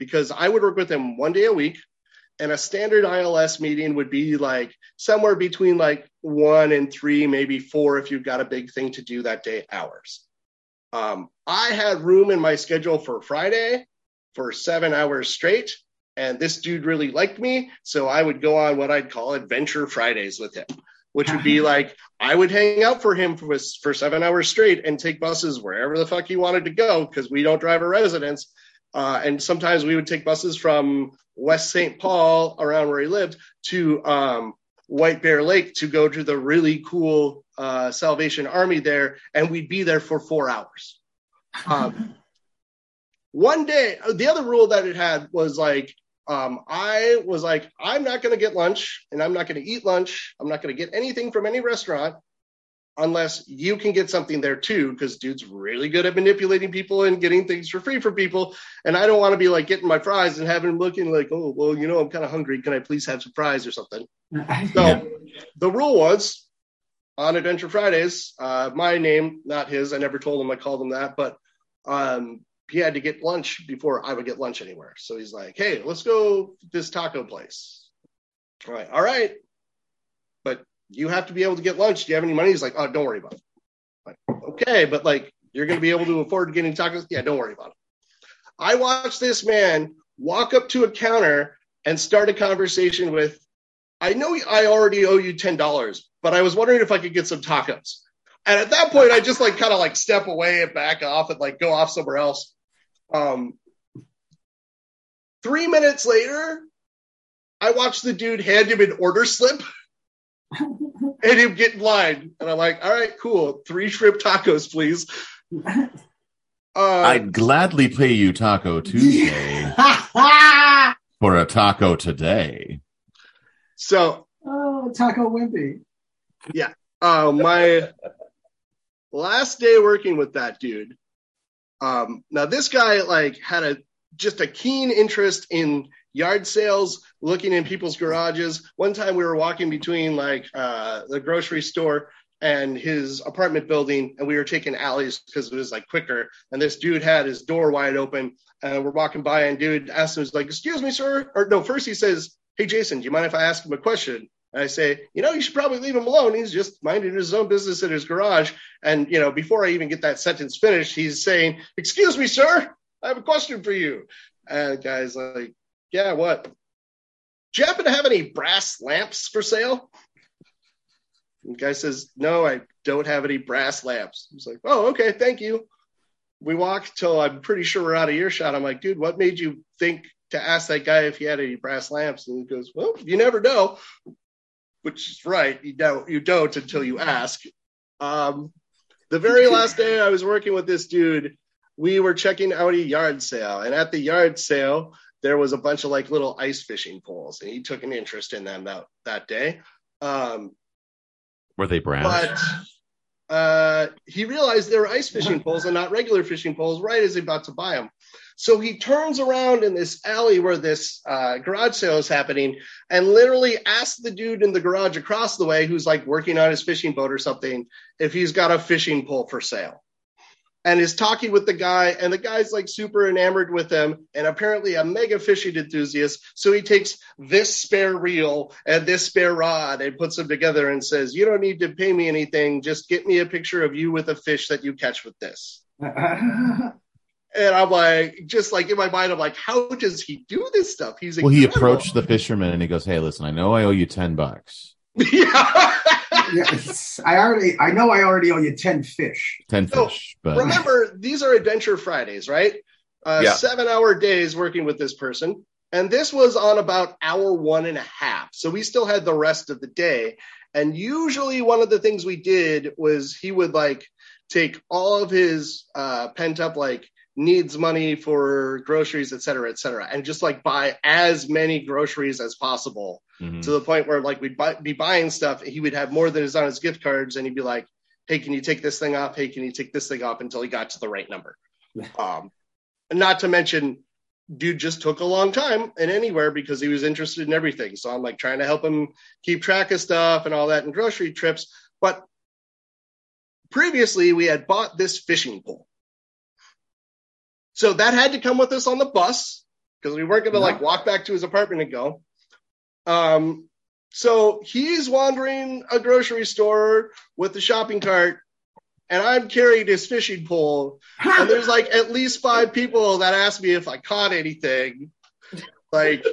because I would work with him one day a week, and a standard ILS meeting would be like somewhere between like one and three, maybe four, if you've got a big thing to do that day, hours. Um, I had room in my schedule for Friday for seven hours straight, and this dude really liked me, so I would go on what I'd call Adventure Fridays with him. Which would be (laughs) like I would hang out for him for, for seven hours straight and take buses wherever the fuck he wanted to go because we don't drive a residence. Uh, and sometimes we would take buses from West St. Paul around where he lived to um, White Bear Lake to go to the really cool uh, Salvation Army there, and we'd be there for four hours. Um, (laughs) one day, the other rule that it had was like um, I was like, I'm not going to get lunch and I'm not going to eat lunch. I'm not going to get anything from any restaurant unless you can get something there too, because dude's really good at manipulating people and getting things for free for people. And I don't want to be like getting my fries and having looking like, oh, well, you know, I'm kind of hungry. Can I please have some fries or something? (laughs) So the rule was on Adventure Fridays, uh, my name, not his. I never told him I called him that, but um, he had to get lunch before I would get lunch anywhere. So he's like, hey, let's go this taco place. I'm like, all right. But you have to be able to get lunch. Do you have any money? He's like, oh, don't worry about it. Like, okay, but like you're going to be able to afford getting tacos? Yeah, don't worry about it. I watched this man walk up to a counter and start a conversation with, I know I already owe you $10, but I was wondering if I could get some tacos. And at that point, I just like kind of like step away and back off and like go off somewhere else. Um, three minutes later, I watched the dude hand him an order slip (laughs) (laughs) and him get in line. And I'm like, all right, cool. Three shrimp tacos, please. Uh, I'd gladly pay you Taco Tuesday (laughs) for a taco today. so oh, Taco Wimpy. uh, my last day working with that dude. Um, now this guy like had a just a keen interest in yard sales, looking in people's garages. One time we were walking between like uh, the grocery store and his apartment building, and we were taking alleys because it was like quicker. And this dude had his door wide open, and we're walking by, and dude asked him, "He's like, excuse me, sir," or no, first he says, "Hey, Jason, do you mind if I ask him a question?" And I say, you know, you should probably leave him alone. He's just minding his own business in his garage. And, you know, before I even get that sentence finished, he's saying, excuse me, sir, I have a question for you. And the guy's like, yeah, what? Do you happen to have any brass lamps for sale? And the guy says, no, I don't have any brass lamps. He's like, oh, okay, thank you. we walk till I'm pretty sure we're out of earshot. I'm like, dude, what made you think to ask that guy if he had any brass lamps? And he goes, well, you never know. Which is right. You don't. You don't until you ask. Um, the very last day I was working with this dude, we were checking out a yard sale, and at the yard sale there was a bunch of like little ice fishing poles, and he took an interest in them that that day. Um, Were they brown? but uh, he realized they were ice fishing (laughs) poles and not regular fishing poles right as he about to buy them. So he turns around in this alley where this uh, garage sale is happening and literally asks the dude in the garage across the way who's like working on his fishing boat or something if he's got a fishing pole for sale. And is talking with the guy, and the guy's like super enamored with him, and apparently a mega fishing enthusiast. So he takes this spare reel and this spare rod and puts them together and says, You don't need to pay me anything. Just get me a picture of you with a fish that you catch with this. And I'm like, just like in my mind, I'm like, how does he do this stuff? He's well, he approached the fisherman and he goes, "Hey, listen, I know I owe you ten bucks, yeah. Yes, (laughs) I already, I know I already owe you 10 fish. ten No, fish." But Remember, these are Adventure Fridays, right? Uh, Yeah. Seven hour days working with this person. And this was on about hour one and a half. So we still had the rest of the day. And usually one of the things we did was he would like take all of his uh, pent up like needs money for groceries, et cetera, et cetera, and just like buy as many groceries as possible Mhm. to the point where like we'd buy, be buying stuff. He would have more than is on his gift cards, and he'd be like, "Hey, can you take this thing off? Hey, can you take this thing off?" Until he got to the right number. (laughs) Um, and not to mention, dude just took a long time and anywhere because he was interested in everything. So I'm like trying to help him keep track of stuff and all that and grocery trips. But previously, we had bought this fishing pole. So that had to come with us on the bus because we weren't going to Yeah. like walk back to his apartment and go. Um, so he's wandering a grocery store with the shopping cart, and I'm carrying his fishing pole. And there's like at least five people that asked me if I caught anything. Like,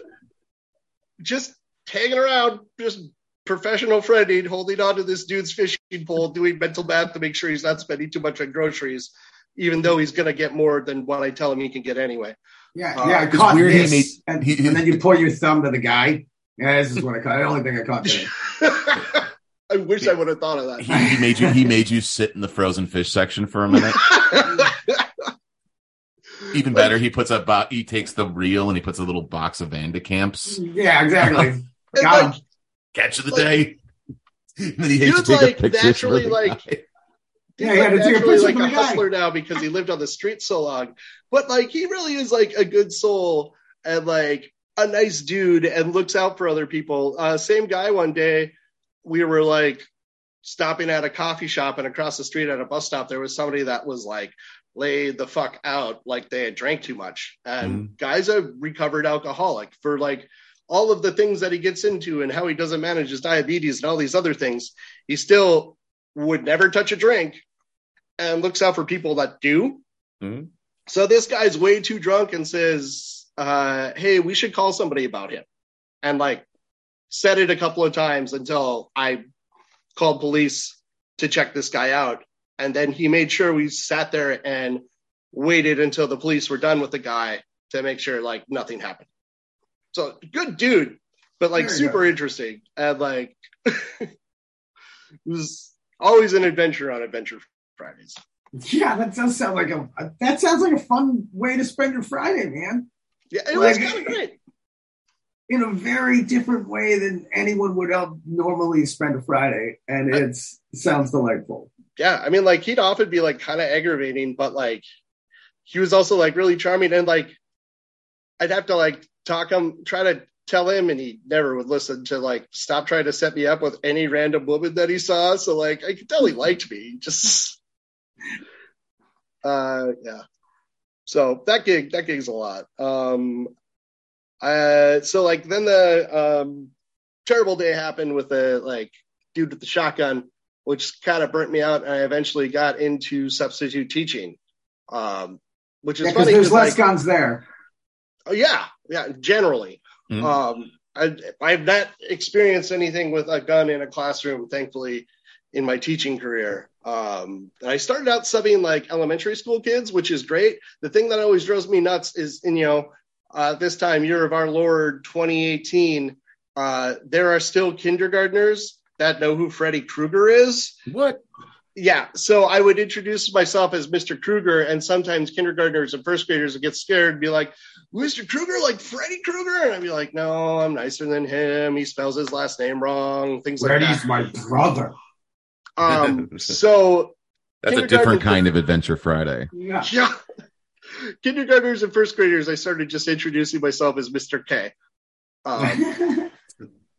just hanging around, just professional friending, holding on to this dude's fishing pole, doing mental math to make sure he's not spending too much on groceries, even though he's going to get more than what I tell him he can get anyway. Yeah, Uh, yeah, I it's caught weird he made- and, he- and then you (laughs) point your thumb to the guy. Yeah, this is what I caught. The only thing I caught today. (laughs) I wish I would have thought of that. he, he made you he made you sit in the frozen fish section for a minute. (laughs) Even better, he puts a bo- he takes the reel and he puts a little box of Van de Kamp's. Yeah, exactly. Got like, him. Catch of the Like- day. And then he hates to take like, a picture naturally, the like- guy. Yeah, He's he had like to take a picture like a guy. hustler now because he lived on the street so long. But like he really is like a good soul and like a nice dude and looks out for other people. Uh, same guy one day, we were like stopping at a coffee shop and across the street at a bus stop, there was somebody that was like laid the fuck out like they had drank too much. And guy's a recovered alcoholic for like all of the things that he gets into and how he doesn't manage his diabetes and all these other things. He still would never touch a drink and looks out for people that do. Mhm. So this guy's way too drunk and says, uh, "Hey, we should call somebody about him," and like said it a couple of times until I called police to check this guy out, and then he made sure we sat there and waited until the police were done with the guy to make sure like nothing happened. So good dude, but like super interesting and like (laughs) it was always an adventure on Adventure Fridays. Yeah, that does sound like a that sounds like a fun way to spend your Friday, man. Yeah, it was kind of great. In a very different way than anyone would normally spend a Friday, and it sounds delightful. Yeah, I mean, like he'd often be like kind of aggravating, but like he was also like really charming, and like I'd have to like talk him, try to tell him, and he never would listen to like stop trying to set me up with any random woman that he saw. So like I could tell he liked me, just uh yeah. So that gig, that gig's a lot. Um, uh, so like then the um terrible day happened with the like dude with the shotgun which kind of burnt me out. And I eventually got into substitute teaching, um, which is Yeah, funny. there's 'cause, less like, guns there. oh, yeah, yeah, generally. Mhm. Um, I, I've not experienced anything with a gun in a classroom, thankfully, in my teaching career. Um, and I started out subbing like elementary school kids, which is great. The thing that always drives me nuts is, in you know, uh, this time year of our Lord 2018, uh, there are still kindergartners that know who Freddy Krueger is. What? Yeah, so I would introduce myself as Mr. Krueger, and sometimes kindergartners and first graders would get scared and be like, Mr. Krueger, like Freddy Krueger? And I'd be like, no, I'm nicer than him. He spells his last name wrong, things like that. Freddy's my brother. Um, (laughs) so, That's a different kind of Adventure Friday. Yeah. yeah, (laughs) kindergartners and first graders, I started just introducing myself as Mr. K. Um,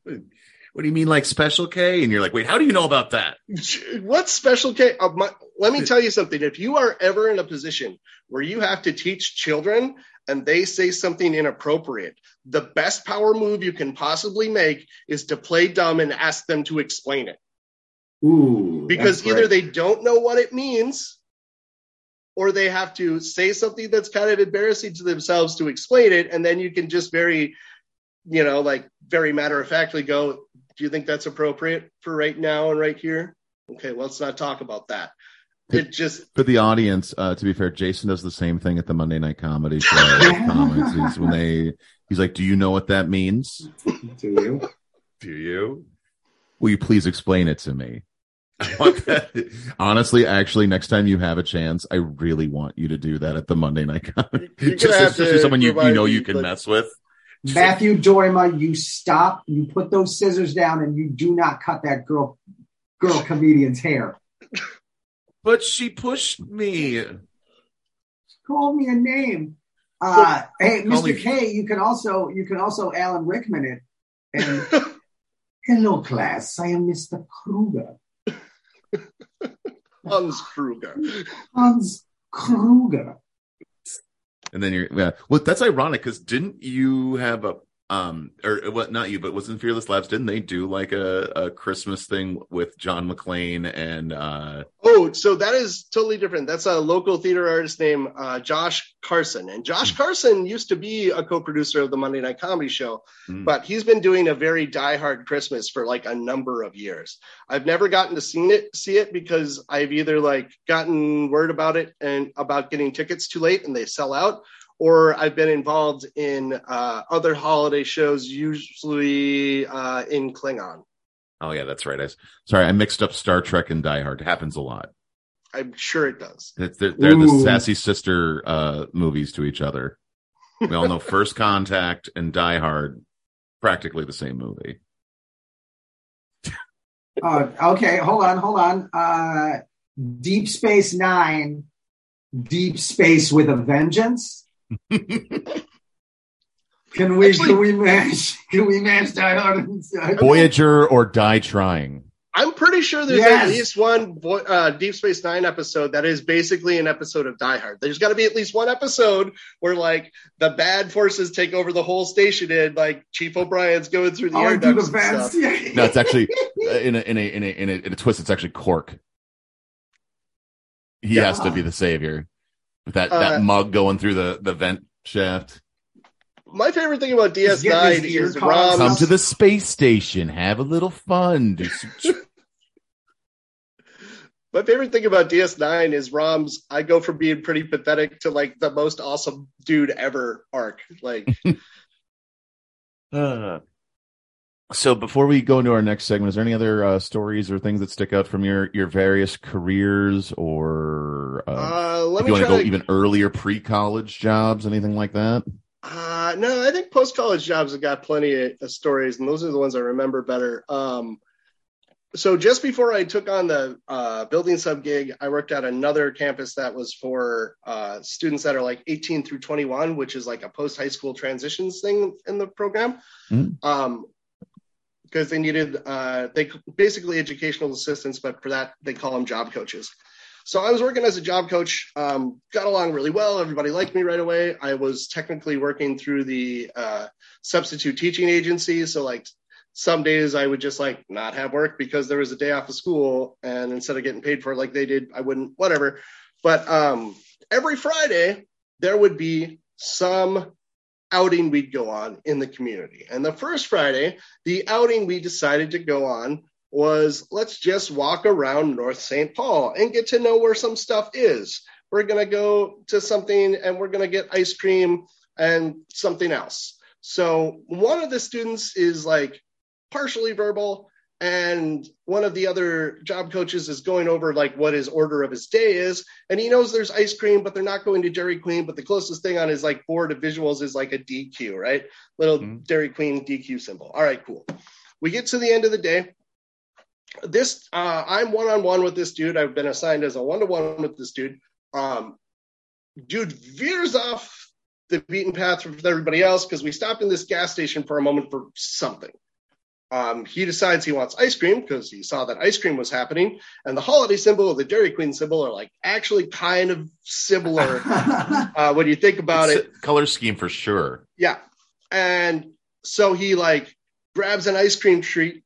(laughs) What do you mean, like Special K? And you're like, wait, how do you know about that? What's special K? Uh, my, let me tell you something. If you are ever in a position where you have to teach children and they say something inappropriate, the best power move you can possibly make is to play dumb and ask them to explain it. Ooh, Because either great. they don't know what it means or they have to say something that's kind of embarrassing to themselves to explain it. And then you can just very, you know, like very matter of factly go, do you think that's appropriate for right now and right here? Okay, well, let's not talk about that. It just, For the audience, uh, to be fair, Jason does the same thing at the Monday Night Comedy (laughs) Show. with. He's, when they, he's like, "Do you know what that means? to you. Do you? Will you please explain it to me?" I want that. Honestly, actually, next time you have a chance, I really want you to do that at the Monday Night Comedy. You're (laughs) Just, have especially to someone you, you know you can like- mess with. Matthew Dooyema, you stop, you put those scissors down, and you do not cut that girl girl comedian's hair. But she pushed me. Call me a name. Uh, hey, Mr. me- K, you can also you can also Alan Rickman it. And (laughs) hello, class. I am Mr. Kruger. Hans Kruger. Hans Kruger. And then you're yeah. Well, that's ironic because didn't you have a um or what? Not you, but was in Fearless Labs? Didn't they do like a a Christmas thing with John McClane and uh Oh, so that is totally different. That's a local theater artist named uh, Josh Carson. And Josh Carson used to be a co producer of the Monday Night Comedy Show, Mm. but he's been doing a very diehard Christmas for like a number of years. I've never gotten to see it, see it because I've either like gotten word about it and about getting tickets too late and they sell out, or I've been involved in uh, other holiday shows, usually uh, in Klingon. oh yeah, that's right. I s- sorry, I mixed up Star Trek and Die Hard. It happens a lot. I'm sure it does. It's, they're, they're the sassy sister uh movies to each other. We all know (laughs) First Contact and Die Hard, practically the same movie. Uh, okay, hold on, hold on. Uh, Deep Space Nine, Deep Space with a Vengeance. (laughs) Can we Actually- can we match can we match Die Hard? and- Voyager or Die Trying. I'm pretty sure there's Yes. at least one uh, Deep Space Nine episode that is basically an episode of Die Hard. There's got to be at least one episode where like the bad forces take over the whole station and like Chief O'Brien's going through the Oh, air do the ducts and vents. stuff. Yeah. (laughs) No, it's actually uh, in a in a in a in a, in a twist. It's actually Quark. He Yeah. has to be the savior with that Uh, that mug going through the the vent shaft. My favorite thing about DS9 is caught. Come to the space station, have a little fun. (laughs) My favorite thing about DS9 is Rom's. I go from being pretty pathetic to like the most awesome dude ever arc. Like, (laughs) Uh, so before we go into our next segment, is there any other uh, stories or things that stick out from your your various careers, or uh, uh, let if me you want to go even earlier, pre college jobs, anything like that? Uh, no, I think post college jobs have got plenty of, of stories, and those are the ones I remember better. Um, so just before I took on the uh, building sub gig, I worked at another campus that was for uh, students that are like 18 through 21, which is like a post high school transitions thing in the program. Mhm. Um, because they needed uh, they basically educational assistants, but for that they call them job coaches. So I was working as a job coach, um, got along really well. Everybody liked me right away. I was technically working through the uh, substitute teaching agency. So like some days I would just like not have work because there was a day off of school, and instead of getting paid for it like they did, I wouldn't. Whatever. But um, every Friday there would be some outing we'd go on in the community. And the first Friday, the outing we decided to go on was let's just walk around North St. Paul and get to know where some stuff is. We're going to go to something and we're going to get ice cream and something else. So one of the students is like partially verbal and one of the other job coaches is going over like what his order of his day is and he knows there's ice cream but they're not going to dairy queen but the closest thing on his like board of visuals is like a dq right little mm-hmm. dairy queen dq symbol all right cool we get to the end of the day this uh, i'm one-on-one with this dude i've been assigned as a one-to-one with this dude um, dude veers off the beaten path with everybody else because we stopped in this gas station for a moment for something um, he decides he wants ice cream because he saw that ice cream was happening, and the holiday symbol of the Dairy Queen symbol are like actually kind of similar (laughs) uh, when you think about it's it. Color scheme for sure. Yeah, and so he like grabs an ice cream treat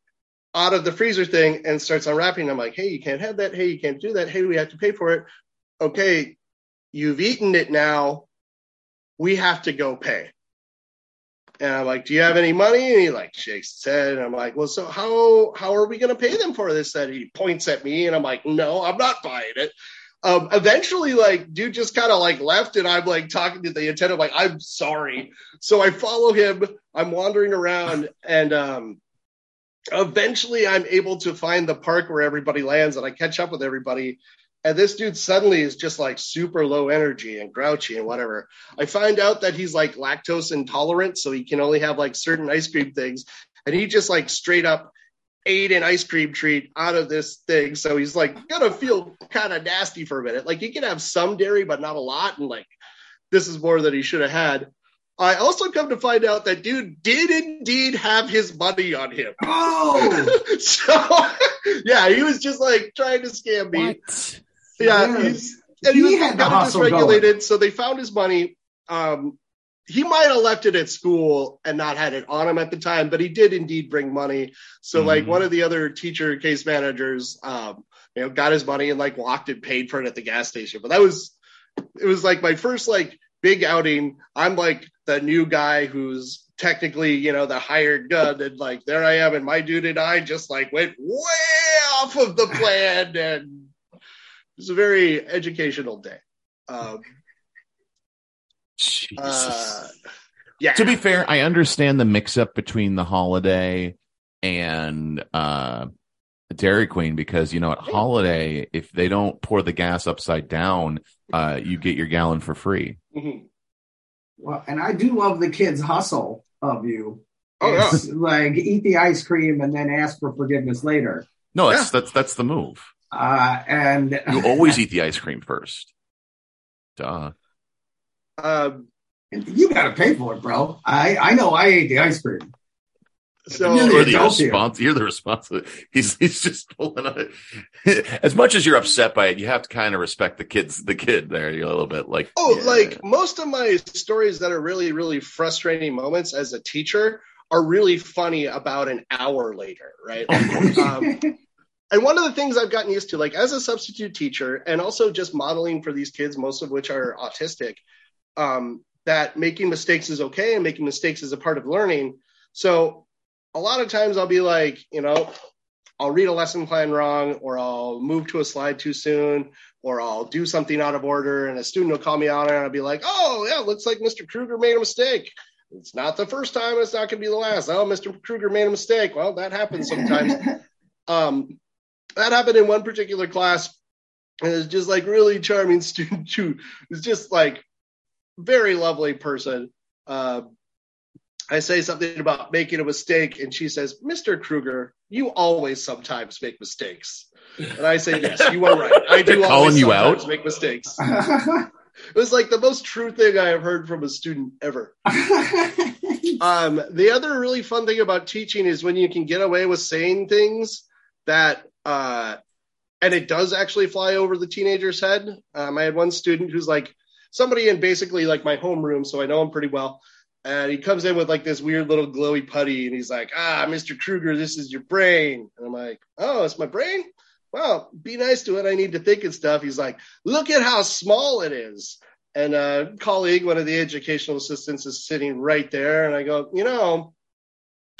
out of the freezer thing and starts unwrapping. I'm like, hey, you can't have that. Hey, you can't do that. Hey, we have to pay for it. Okay, you've eaten it now. We have to go pay. And I'm like, do you have any money? And he like shakes his head. And I'm like, well, so how how are we going to pay them for this? That he points at me, and I'm like, no, I'm not buying it. Um, eventually, like, dude just kind of like left, and I'm like talking to the attendant, like, I'm sorry. So I follow him. I'm wandering around, and um, eventually, I'm able to find the park where everybody lands, and I catch up with everybody. And this dude suddenly is just like super low energy and grouchy and whatever. I find out that he's like lactose intolerant, so he can only have like certain ice cream things. And he just like straight up ate an ice cream treat out of this thing. So he's like gonna feel kind of nasty for a minute. Like he can have some dairy, but not a lot. And like this is more than he should have had. I also come to find out that dude did indeed have his money on him. Oh, (laughs) so (laughs) yeah, he was just like trying to scam me. What? Yeah, he's and he, he was kind of dysregulated. Going. So they found his money. Um, he might have left it at school and not had it on him at the time, but he did indeed bring money. So mm-hmm. like one of the other teacher case managers, um, you know, got his money and like walked and paid for it at the gas station. But that was, it was like my first like big outing. I'm like the new guy who's technically, you know, the hired gun. And like, there I am. And my dude and I just like went way off of the plan (laughs) and it was a very educational day. Um, uh, yeah. To be fair, I understand the mix up between the holiday and uh, Dairy Queen because you know at holiday if they don't pour the gas upside down, uh, you get your gallon for free. Mm-hmm. Well, and I do love the kids' hustle of you. Oh yeah. like eat the ice cream and then ask for forgiveness later. No, that's yeah. that's that's the move. Uh, and you always eat the ice cream first. Duh. Um, you got to pay for it, bro. I I know I ate the ice cream. So you're the response. You're the responsible. He's he's just pulling on it. (laughs) As much as you're upset by it, you have to kind of respect the kids. The kid there, you're a little bit like. Oh, yeah. like most of my stories that are really really frustrating moments as a teacher are really funny about an hour later, right? um, and one of the things I've gotten used to, like as a substitute teacher, and also just modeling for these kids, most of which are autistic, um, that making mistakes is okay and making mistakes is a part of learning. So a lot of times I'll be like, you know, I'll read a lesson plan wrong, or I'll move to a slide too soon, or I'll do something out of order, and a student will call me out, and I'll be like, oh, yeah, looks like Mr. Kruger made a mistake. It's not the first time, it's not going to be the last. Oh, Mr. Kruger made a mistake. Well, that happens sometimes. (laughs) um, that happened in one particular class. And it's just like really charming (laughs) student who is just like very lovely person. Uh, I say something about making a mistake, and she says, "Mr. Kruger, you always sometimes make mistakes." And I say, "Yes, you are right. I do (laughs) always you sometimes out? make mistakes." it was like the most true thing I have heard from a student ever. (laughs) um, the other really fun thing about teaching is when you can get away with saying things that uh, and it does actually fly over the teenager's head. Um, I had one student who's like somebody in basically like my homeroom, so I know him pretty well. And he comes in with like this weird little glowy putty, and he's like, "Ah, Mr. Kruger, this is your brain." And I'm like, "Oh, it's my brain." Well, be nice to it. I need to think and stuff. He's like, "Look at how small it is." And a colleague, one of the educational assistants, is sitting right there, and I go, "You know,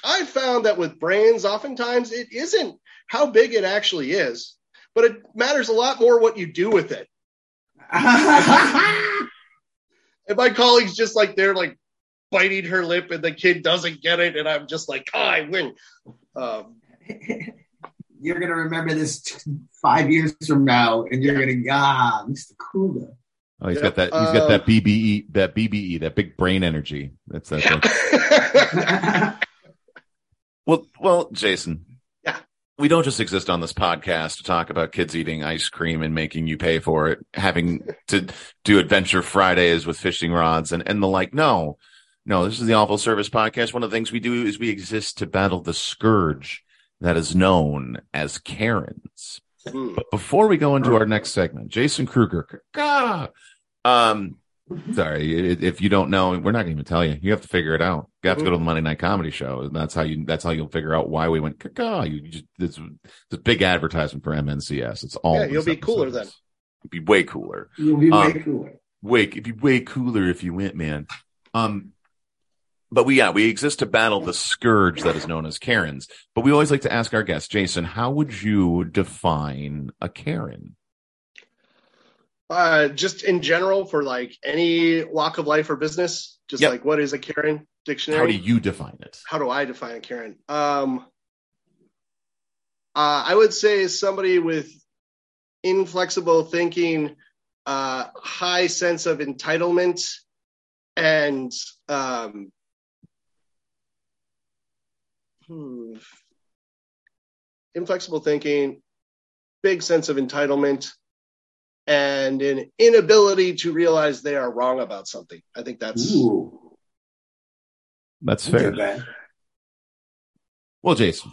I found that with brains, oftentimes it isn't how big it actually is, but it matters a lot more what you do with it. (laughs) And my colleagues just like they're like biting her lip, and the kid doesn't get it, and I'm just like, oh, I win. Um, (laughs) you're gonna remember this t- five years from now, and you're gonna ah, Mr. Kruger. Oh, he's Yep, got that. He's got uh, that BBE, that BBE, that big brain energy. That's that. that- (laughs) Well, well, Jason. Yeah. We don't just exist on this podcast to talk about kids eating ice cream and making you pay for it, having to do adventure Fridays with fishing rods and, and the like. No, no, this is the awful service podcast. One of the things we do is we exist to battle the scourge that is known as Karens. Hmm. But before we go into our next segment, Jason Kruger, Kaka, um, sorry, if you don't know, we're not going to even tell you. You have to figure it out. You have to go to the Monday Night Comedy Show, and that's how you. That's how you'll figure out why we went. Kaka. You, you just it's, it's a big advertisement for MNCS. It's all. Yeah, you'll this be cooler episode. then. You'll be way cooler. You'll be Um, way cooler. Way, it'd be way cooler if you went, man. Um, but we, yeah, we exist to battle the scourge that is known as Karens. But we always like to ask our guests, Jason, how would you define a Karen? Uh, just in general, for like any walk of life or business, just Yep. like what is a Karen dictionary? How do you define it? how do I define a Karen? Um, uh, I would say somebody with inflexible thinking, uh, high sense of entitlement, and um, hmm, inflexible thinking, big sense of entitlement, and an inability to realize they are wrong about something. I think that's Ooh, That's fair. that. Well, Jason,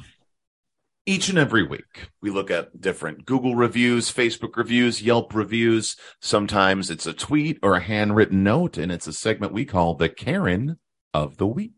each and every week we look at different Google reviews, Facebook reviews, Yelp reviews. Sometimes it's a tweet or a handwritten note, and it's a segment we call the Karen of the Week.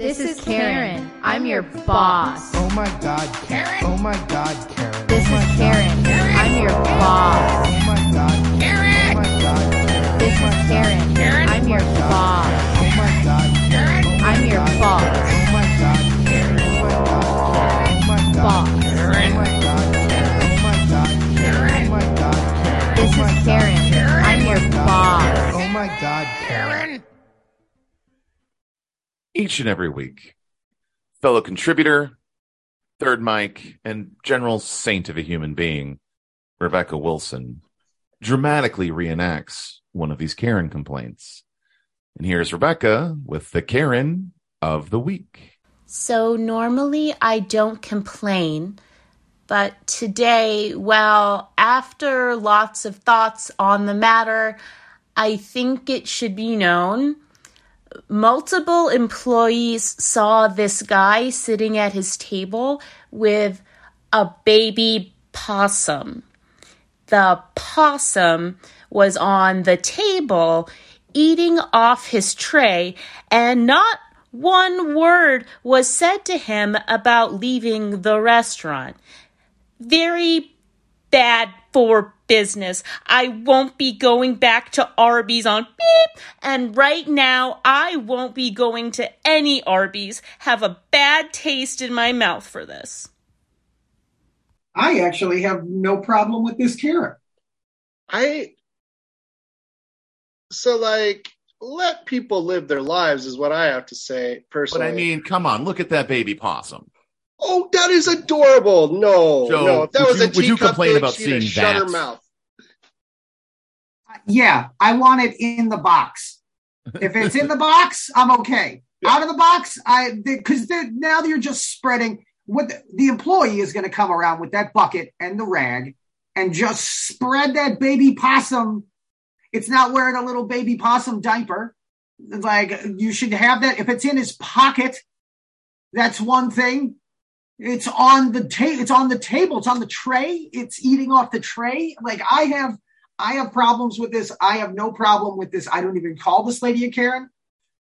This is Karen. I'm your boss. Oh my god, Karen. Oh my god, Karen. This oh is my Karen. I'm your boss. Oh my god, Karen. Oh my god, Karen. This is Karen. Karen. I'm your boss. Oh my god, Karen. Oh I'm your boss. Oh my god, Karen. Oh my god, Karen. Oh my god, Boss. Karen. Oh my god, Karen. Oh my god, Karen. Oh my god, Karen. This Oh is Karen. I'm your Oh my God, boss. Karen. Oh my god, Karen. Each and every week, fellow contributor, third mic, and general saint of a human being, Rebecca Wilson, dramatically reenacts one of these Karen complaints. And here's Rebecca with the Karen of the week. So normally I don't complain, but today, well, after lots of thoughts on the matter, I think it should be known. Multiple employees saw this guy sitting at his table with a baby possum. The possum was on the table eating off his tray, and not one word was said to him about leaving the restaurant. Very bad for business. I won't be going back to Arby's on beep, and right now I won't be going to any Arby's. Have a bad taste in my mouth for this. I actually have no problem with this Karen. I so like let people live their lives is what I have to say personally. But personally. I mean, come on, look at that baby possum. Oh, that is adorable. No, Joe, no, if that would was you- a would you teacup complain about she'd seeing shut her mouth. Yeah, I want it in the box. If it's in the (laughs) box, I'm okay. Out of the box, I because now you're just spreading. What the, the employee is going to come around with that bucket and the rag and just spread that baby possum. It's not wearing a little baby possum diaper. Like you should have that. If it's in his pocket, that's one thing. It's on the table. It's on the table. It's on the tray. It's eating off the tray. Like I have, I have problems with this. I have no problem with this. I don't even call this lady a Karen,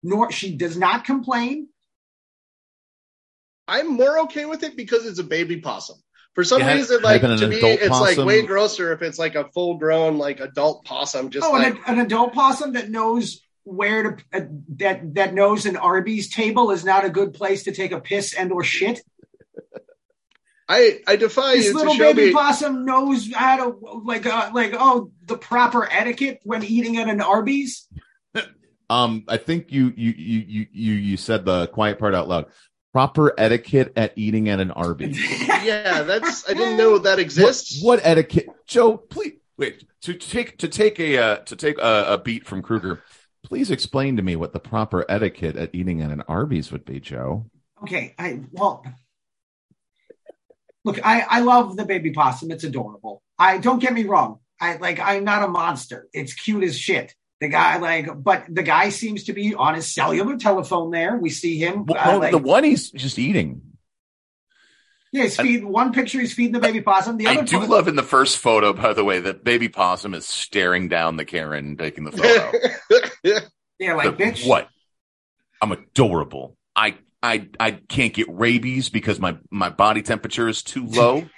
nor she does not complain. I'm more okay with it because it's a baby possum. For some Yeah, reason, like to me, adult it's like way grosser if it's like a full grown like adult possum. Just oh, like an, an adult possum that knows where to uh, that that knows an Arby's table is not a good place to take a piss and or shit. I I defy This you to little show baby me. possum knows how to like uh, like oh the proper etiquette when eating at an Arby's. (laughs) Um, I think you you you you you you said the quiet part out loud. Proper etiquette at eating at an Arby's. (laughs) yeah, that's I didn't know that exists. What, what etiquette, Joe? Please wait to take to take a uh, to take a, a beat from Kruger. Please explain to me what the proper etiquette at eating at an Arby's would be, Joe. Okay, I well, look, I I love the baby possum. It's adorable. I don't get me wrong. I like I'm not a monster. It's cute as shit. The guy like, but the guy seems to be on his cellular telephone. There, we see him. Well, uh, like- the one he's just eating. yeah, he's feeding one picture. He's feeding the baby possum. The other I other do pho- love in the first photo, by the way, that baby possum is staring down the Karen taking the photo. (laughs) Yeah, like The- bitch. What? I'm adorable. I I I can't get rabies because my my body temperature is too low.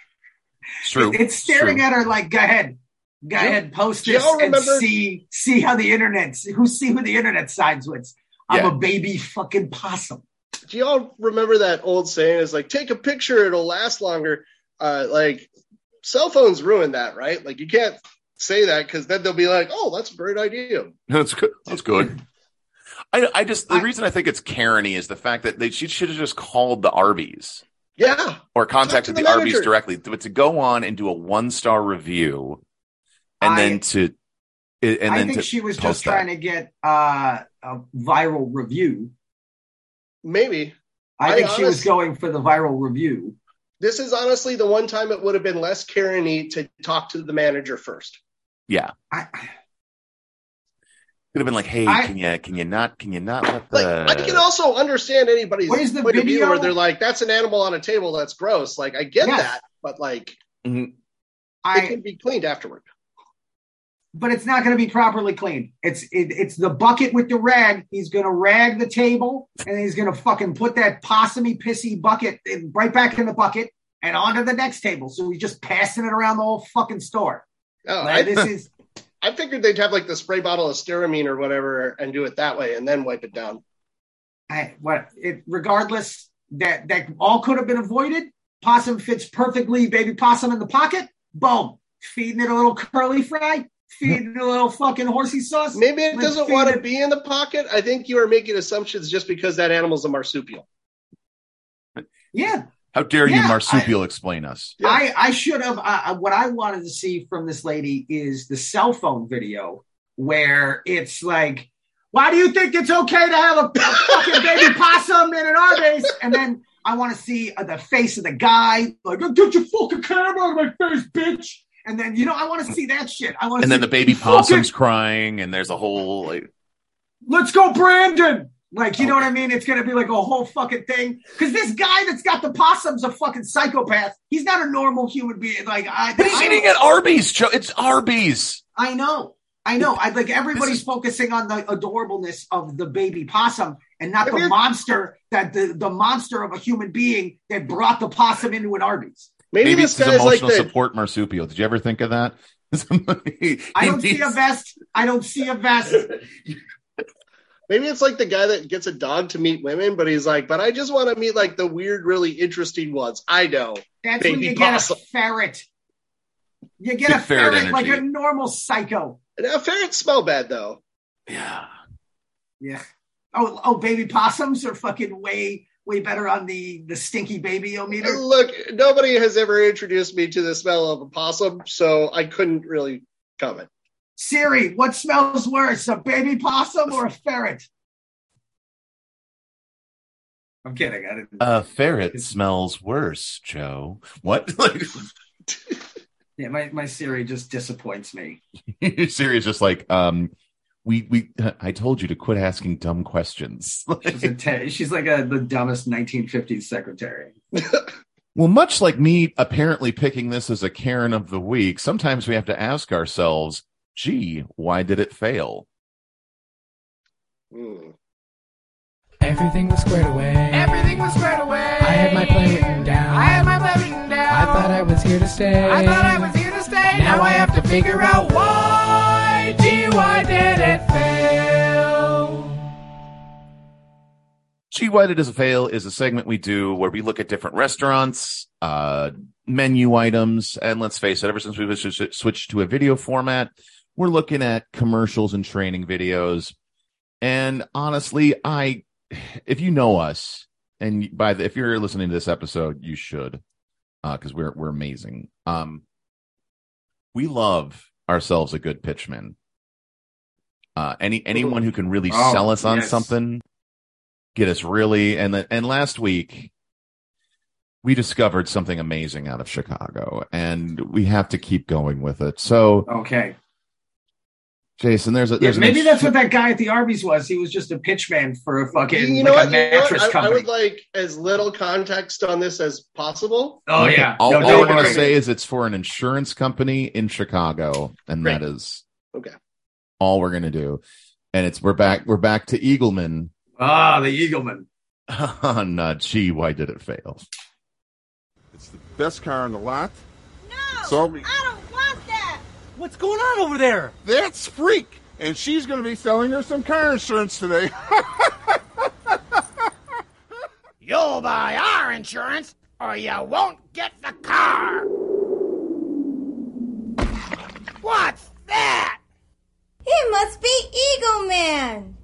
It's (laughs) true. It's staring True. at her like, go ahead, go Do- ahead, post do this y'all and remember- see see how the internet who see who the internet sides with. I'm Yeah. a baby fucking possum. Do y'all remember that old saying? Is like take a picture, it'll last longer. Uh, like cell phones ruined that, right? Like you can't say that because then they'll be like, "Oh, that's a great idea." (laughs) That's good. That's good. I, I just the I- reason I think it's Karen-y is the fact that they she should have just called the Arby's Yeah, or contacted the the, Arby's directly, but to go on and do a one star review, and I- then to and I then think to she was just that. trying to get uh, a viral review. maybe. I, I think she was going for the viral review. This is honestly the one time it would have been less Karen-y to talk to the manager first. Yeah, I, could have been like, hey, I- can you can you not can you not let Like the I can also understand anybody's Where's the point of view where they're like, "That's an animal on a table. That's gross." Like I get Yes. that, but like Mhm. it I, can be cleaned afterward. but it's not going to be properly cleaned. It's it, it's the bucket with the rag. He's going to rag the table, and he's going to fucking put that possumy pissy bucket in, right back in the bucket and onto the next table. So he's just passing it around the whole fucking store. Oh, Like, I, this is I figured they'd have like the spray bottle of Steramine or whatever and do it that way and then wipe it down. I, what it regardless that that all could have been avoided. Possum fits perfectly. Baby possum in the pocket. Boom. Feeding it a little curly fry. Feeding it a little fucking horsey sauce. Maybe it doesn't want to be in the pocket. I think you are making assumptions just because that animal's a marsupial. Yeah, How dare you, Yeah, marsupial, explain us? Yeah. I, I should have. Uh, what I wanted to see from this lady is the cell phone video where it's like, why do you think it's okay to have a, a fucking baby (laughs) possum in an Arby's? And then I want to see uh, the face of the guy, like, get your fucking camera out of my face, bitch. And then, you know, I want to see that shit. I want to and see then the baby fucking- possum's crying, and there's a whole like let's go, Brandon. Like, you know what I mean? It's going to be like a whole fucking thing. Because this guy that's got the possum's a fucking psychopath. He's not a normal human being. Like, I, But he's I- eating at Arby's, Joe. It's Arby's. I know. I know. I like everybody's focusing on the adorableness of the baby possum and not the monster that the, the monster of a human being that brought the possum into an Arby's. Maybe, Maybe this it's his guy's like emotional the support marsupial. Did you ever think of that? Somebody- (laughs) I don't see a vest. I don't see a vest. (laughs) maybe it's like the guy that gets a dog to meet women, but he's like, but I just want to meet like the weird, really interesting ones. I know. That's when Baby you get a ferret. You get Big a ferret ferret, like a normal psycho. Now, ferrets smell bad though. Yeah. Yeah. Oh, oh, baby possums are fucking way, way better on the the stinky baby meter. Look, nobody has ever introduced me to the smell of a possum, so I couldn't really comment. Siri, what smells worse, a baby possum or a ferret? I'm kidding. I didn't. A ferret smells worse, Joe. What? (laughs) Yeah, my, my Siri just disappoints me. (laughs) Siri is just like, um, we we. I told you to quit asking dumb questions. (laughs) She's, te- she's like a, the dumbest 1950s secretary. well, much like me apparently picking this as a Karen of the week, sometimes we have to ask ourselves, "Gee, why did it fail?" Hmm. Everything was squared away. Everything was squared away. I had my plan written down. I had my plan written down. I thought I was here to stay. I thought I was here to stay. Now I have to figure out why. Gee, why did it fail? Gee, why Did It Fail is a segment we do where we look at different restaurants, uh, menu items, and let's face it, ever since we've switched switched to a video format, we're looking at commercials and training videos. And honestly, I, if you know us, and by the, if you're listening to this episode, you should, uh, because we're we're amazing. Um, we love ourselves a good pitchman. Uh, any anyone who can really Oh, sell us on yes. something, get us really. And the, and last week, we discovered something amazing out of Chicago, and we have to keep going with it. So, Okay. Jason, there's a there's an maybe ex- that's what that guy at the Arby's was. He was just a pitchman for a fucking You know like what? a You know what? mattress I, I would like as little context on this as possible. oh yeah. All, No, all don't I want to say is it's for an insurance company in Chicago, and Great. that is Okay. all we're gonna do. And it's we're back we're back to Eagleman Ah, the Eagleman. (laughs) on uh, gee, why did it fail? It's the best car on the lot. No, So- I don't want that. What's going on over there? That's Freak. And she's going to be selling her some car insurance today. (laughs) You'll buy our insurance or you won't get the car. What's that? It must be Eagle Man.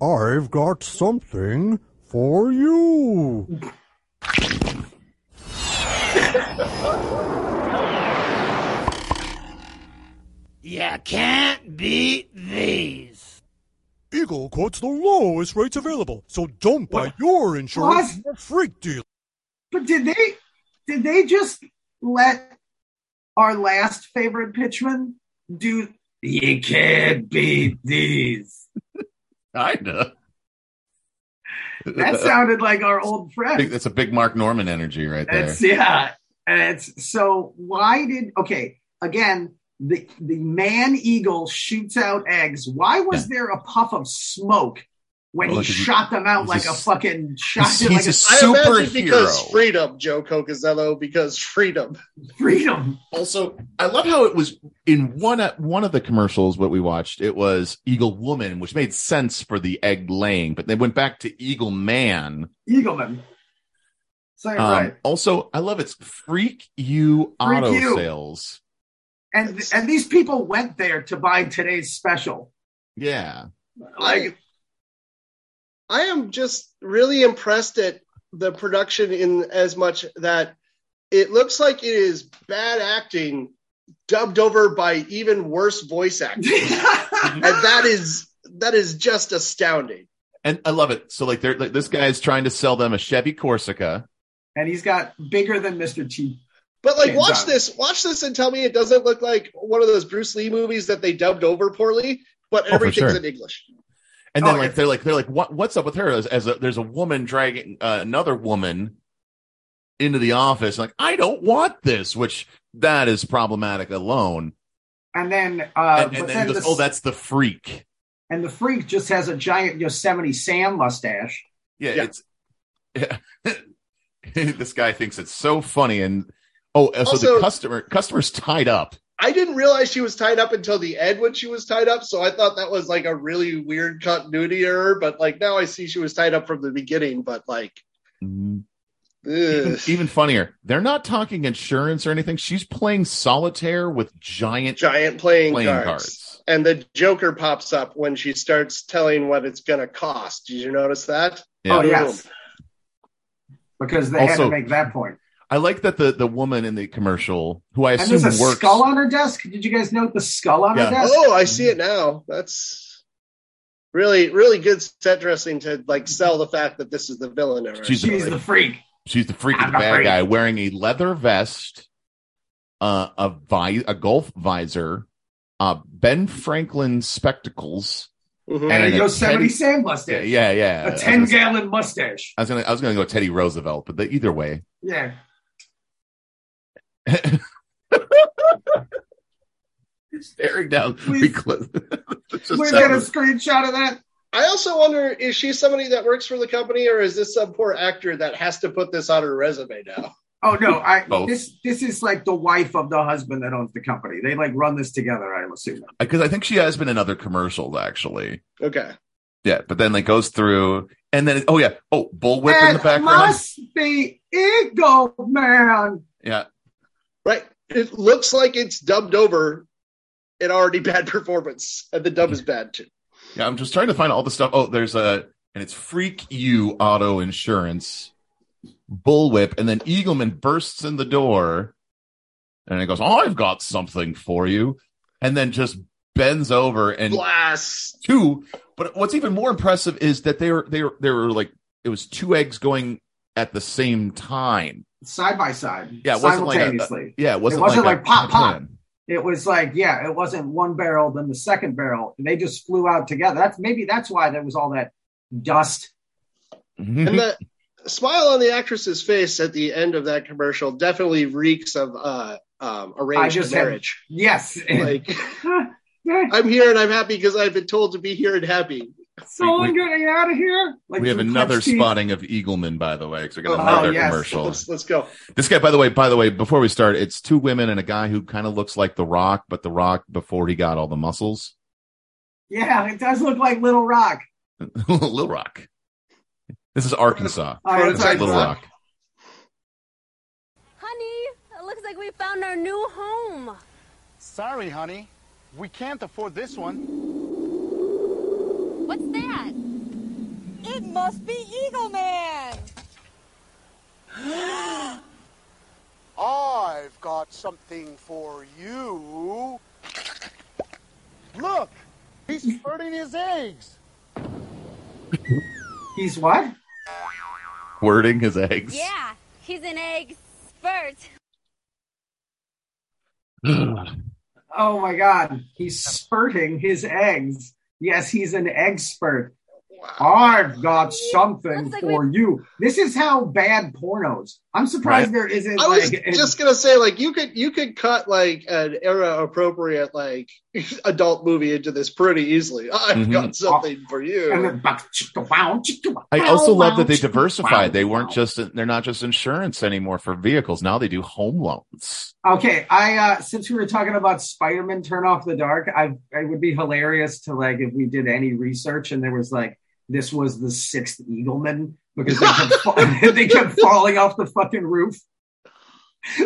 I've got something for you. (laughs) You can't beat these. Eagle quotes the lowest rates available, so don't buy your insurance What? from freak deal. But did they did they just let our last favorite pitchman do you can't beat these? Kinda. That sounded like our old friend. That's a big Mark Norman energy right there. It's yeah. And it's so why did okay, again, the the man eagle shoots out eggs. Why was there a puff of smoke when Well, he 'cause he- shot them out he's like a, fucking shot he's- it like he's a a I imagine Superhero. because freedom, Joe Cocozzello, because freedom. freedom. Also, I love how it was in one one of the commercials. What we watched, it was Eagle Woman, which made sense for the egg laying, but they went back to Eagle Man. Eagle Man. it Um, right. Also, I love it's Freak You Freak Auto You. Sales. And and these people went there to buy today's special. Yeah, Like I am just really impressed at the production in as much that it looks like it is bad acting dubbed over by even worse voice acting. (laughs) and that is that is just astounding. and I love it. So, like, they're like this guy's trying to sell them a Chevy Corsica. and he's got bigger than Mr. T. But like watch done. this, watch this and tell me it doesn't look like one of those Bruce Lee movies that they dubbed over poorly, but for everything's sure. in English. And then Oh, like it's- they're like they're like what what's up with her as, as a, there's a woman dragging uh, another woman into the office like I don't want this which that is problematic alone And then uh and, and then then he goes the, oh that's the freak and the freak just has a giant Yosemite Sam mustache. yeah, Yeah. it's (laughs) this guy thinks it's so funny and oh so Also- the customer customer's tied up I didn't realize she was tied up until the end when she was tied up, so I thought that was like a really weird continuity error. But like now I see she was tied up from the beginning. But like, mm-hmm. even, even funnier they're not talking insurance or anything she's playing solitaire with giant giant playing, playing cards. cards. and the Joker pops up when she starts telling what it's going to cost. Did you notice that? Yeah. Oh yes. Because they had to make that point. I like that the the woman in the commercial, who I And assume there's a works, skull on her desk. Did you guys note the skull on Yeah. her desk? Oh, I see it now. That's really, really good set dressing to like sell the fact that this is the villain. Of She's. She's the freak. she's the freak of I'm the bad afraid. guy, wearing a leather vest, uh, a vi- a golf visor, uh, Ben Franklin spectacles, Mhm. And, And a a Yosemite Teddy- Sam yeah, mustache. yeah, yeah. A 10 gallon mustache. I was gonna, I was gonna go Teddy Roosevelt, but the, either way, Yeah. Staring down. Please. Recl- It's (laughs) just We get a screenshot of that. I also wonder is she somebody that works for the company or is this some poor actor that has to put this on her resume now? Oh no, I Both. this this is like the wife of the husband that owns the company. They like run this together, I'm assuming. because I think she has been in other commercials actually. Okay. Yeah, but then like goes through And then, oh yeah, oh bullwhip in the background. must be Eagle Man. Yeah, Right. It looks like it's dubbed over an already bad (laughs) performance, and the dub is bad too. yeah. I'm just trying to find all the stuff. Oh, there's a and it's Freak You Auto Insurance, bullwhip, and then Eagleman bursts in the door, and he goes, "I've got something for you," and then just bends over and Blast. two. But what's even more impressive is that they were they were they were like it was two eggs going at the same time. Side by side. Yeah, it wasn't like a- simultaneously. Yeah, it wasn't, It wasn't like, like a pop, pop. plan. It was like, yeah, it wasn't one barrel, then the second barrel. And they just flew out together. That's maybe that's why there was all that dust. Mm-hmm. And the smile on the actress's face at the end of that commercial definitely reeks of uh, um, I arranged just had- marriage. Yes. Like (laughs) I'm here and I'm happy because I've been told to be here and happy. Someone getting out of here. Like we have another Crepes teeth. spotting of Eagleman, by the way, because we got going to Oh, another yes. commercial. Let's let's go. This guy, by the way, by the way, before we start, it's two women and a guy who kind of looks like The Rock, but The Rock before he got all the muscles. Yeah, it does look like Little Rock. (laughs) Little Rock. This is Arkansas. Oh, This it's is like Little Rock. Rock. Honey, it looks like we found our new home. Sorry, honey. We can't afford this one. What's that? It must be Eagle Man. (gasps) I've got something for you. Look, he's spurting his eggs. (laughs) He's what? Wording his eggs. Yeah, he's an egg spurt. (sighs) Oh my God. He's spurting his eggs. Yes, he's an expert. spurt. I've got something like for you. This is how bad pornos. I'm surprised Right. there isn't I was like just gonna say, like, you could you could cut like an era appropriate like (laughs) adult movie into this pretty easily. I've Mhm. got something for you. I also love that they diversified. They weren't just, they're not just insurance anymore for vehicles. Now they do home loans. Okay, I uh since we were talking about Spider-Man Turn Off the Dark, I I would be hilarious to like if we did any research and there was like this was the sixth Eagleman because they kept, (laughs) fa- (laughs) they kept falling off the fucking roof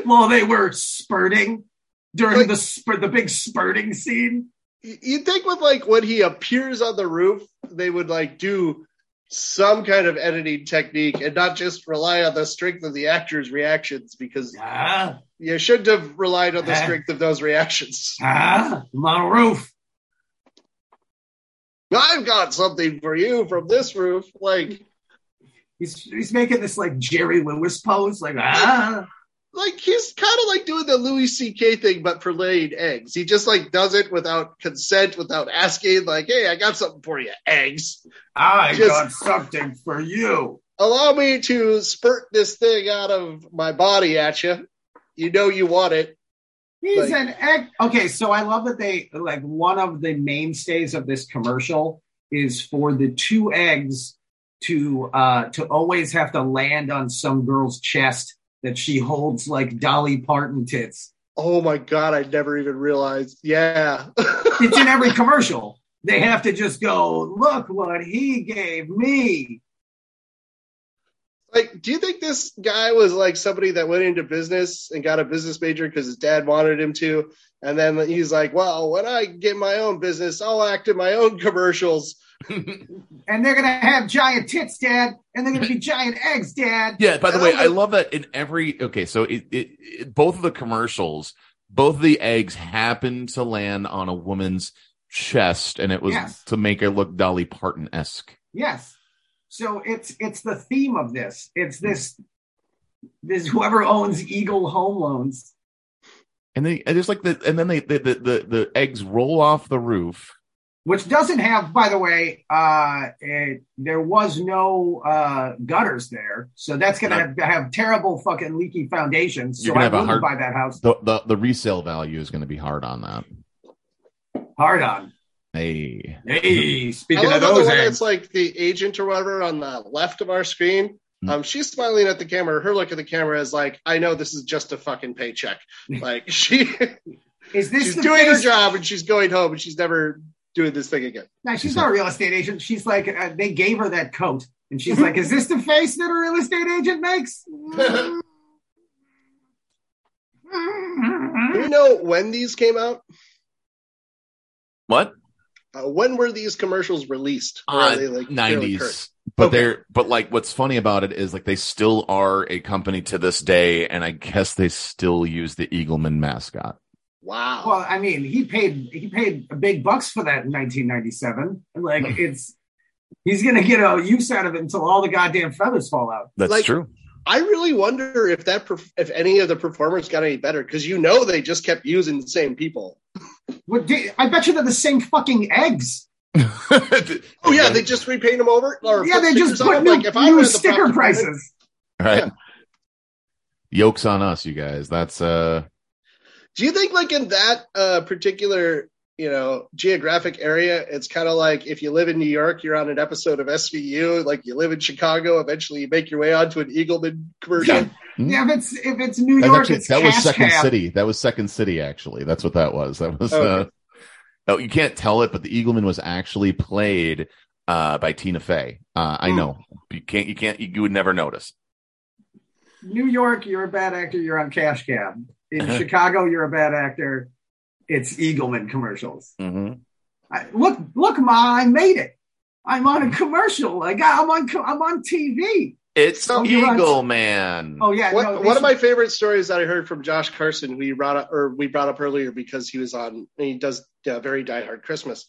while they were spurting during Like- the spur the big spurting scene. You'd think with like when he appears on the roof, they would like do some kind of editing technique and not just rely on the strength of the actor's reactions because Ah, you shouldn't have relied on the Ah. strength of those reactions. ah, I'm on a roof. I've got something for you from this roof. Like, He's he's making this like Jerry Lewis pose, like ah. Like he's kind of like doing the Louis C.K. thing, but for laying eggs. He just like does it without consent, without asking. Like, hey, I got something for you, eggs. I Just- got something for you. Allow me to spurt this thing out of my body at you. You know you want it. He's Like- an egg. Okay, so I love that they like one of the mainstays of this commercial is for the two eggs to uh to always have to land on some girl's chest that she holds like Dolly Parton tits. Oh my god, I never even realized. Yeah. It's in every (laughs) commercial. They have to just go, look what he gave me. Like, do you think this guy was like somebody that went into business and got a business major because his dad wanted him to? And then he's like, well, when I get my own business, I'll act in my own commercials. (laughs) And they're gonna have giant tits, Dad, and they're gonna be giant eggs, Dad. Yeah. By the way, Oh, I love that in every. Okay, so it, it, it both of the commercials, both of the eggs happen to land on a woman's chest, and it was Yes. to make her look Dolly Parton esque. Yes. So it's it's the theme of this. It's this this whoever owns Eagle Home Loans. And they and just like the and then they the, the the the eggs roll off the roof. which doesn't have, by the way, uh, it, there was no uh, gutters there, so that's going to have, have terrible fucking leaky foundations. So I wouldn't hard- buy that house. The the, the resale value is going to be hard on that. Hard on. Hey, Hey, I speaking love of how the those one eggs, that's like the agent or whatever on the left of our screen. Hmm. Um, she's smiling at the camera. Her look at the camera is like, I know this is just a fucking paycheck. (laughs) Like (laughs) she, is this she's the doing her job and she's going home and she's never doing this thing again. No, she's not a real estate agent. She's like uh, they gave her that coat And she's like, "Is this the face that a real estate agent makes?" (laughs) Do we know when these came out? What? Uh, when were these commercials released? Or are Uh, they, like, nineties. current? But Okay. they're but like what's funny about it is like they still are a company to this day, and I guess they still use the Eagleman mascot. Wow. Well, I mean, he paid he paid big bucks for that in 1997. Like it's he's gonna get a use out of it until all the goddamn feathers fall out. That's Like- true. I really wonder if that if any of the performers got any better because you know they just kept using the same people. What di- I bet you they're the same fucking eggs. (laughs) Oh yeah, they just repaint them over. Or yeah, they just put new, like if new ran sticker property- prices. right. Yolks on us, you guys. That's uh Do you think like in that uh, particular you know geographic area, it's kind of like if you live in New York, you're on an episode of SVU. Like you live in Chicago, eventually you make your way onto an Eagleman commercial. Yeah, if it's if it's New That's York, actually- it's that was Second cab. City. That was Second City, actually. That's what that was. That was. Okay. Uh, oh, you can't tell it, but the Eagleman was actually played uh, by Tina Fey. Uh, I Hmm. know you can't. You can't. You, you would never notice. New York, you're a bad actor. You're on cash cab. In. (laughs) Chicago, you're a bad actor. It's Eagleman commercials. Mm-hmm. I, look, look, ma, I made it. I'm on a commercial. I got, I'm on, I'm on TV. It's So you're on- Eagle Man. Oh yeah, What, no, one of my favorite stories that I heard from Josh Carson, who you brought up, or we brought up earlier because he was on, he does uh, very Die Hard Christmas,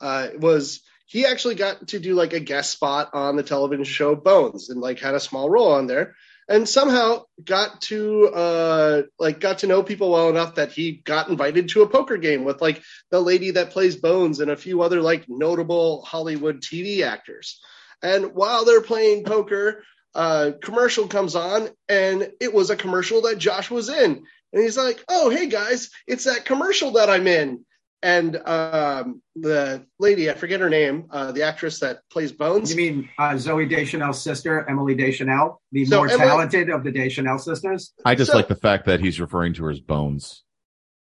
uh, was he actually got to do like a guest spot on the television show Bones and like had a small role on there, and somehow got to uh like got to know people well enough that he got invited to a poker game with like the lady that plays Bones and a few other like notable Hollywood TV actors. And while they're playing poker, uh, commercial comes on, and it was a commercial that Josh was in. And he's like, "Oh, hey guys, it's that commercial that I'm in." And um, the lady, I forget her name, uh, the actress that plays Bones. You mean uh, Zooey Deschanel's sister, Emily Deschanel, the So more Emily- talented of the Deschanel sisters? I just So- like the fact that he's referring to her as Bones.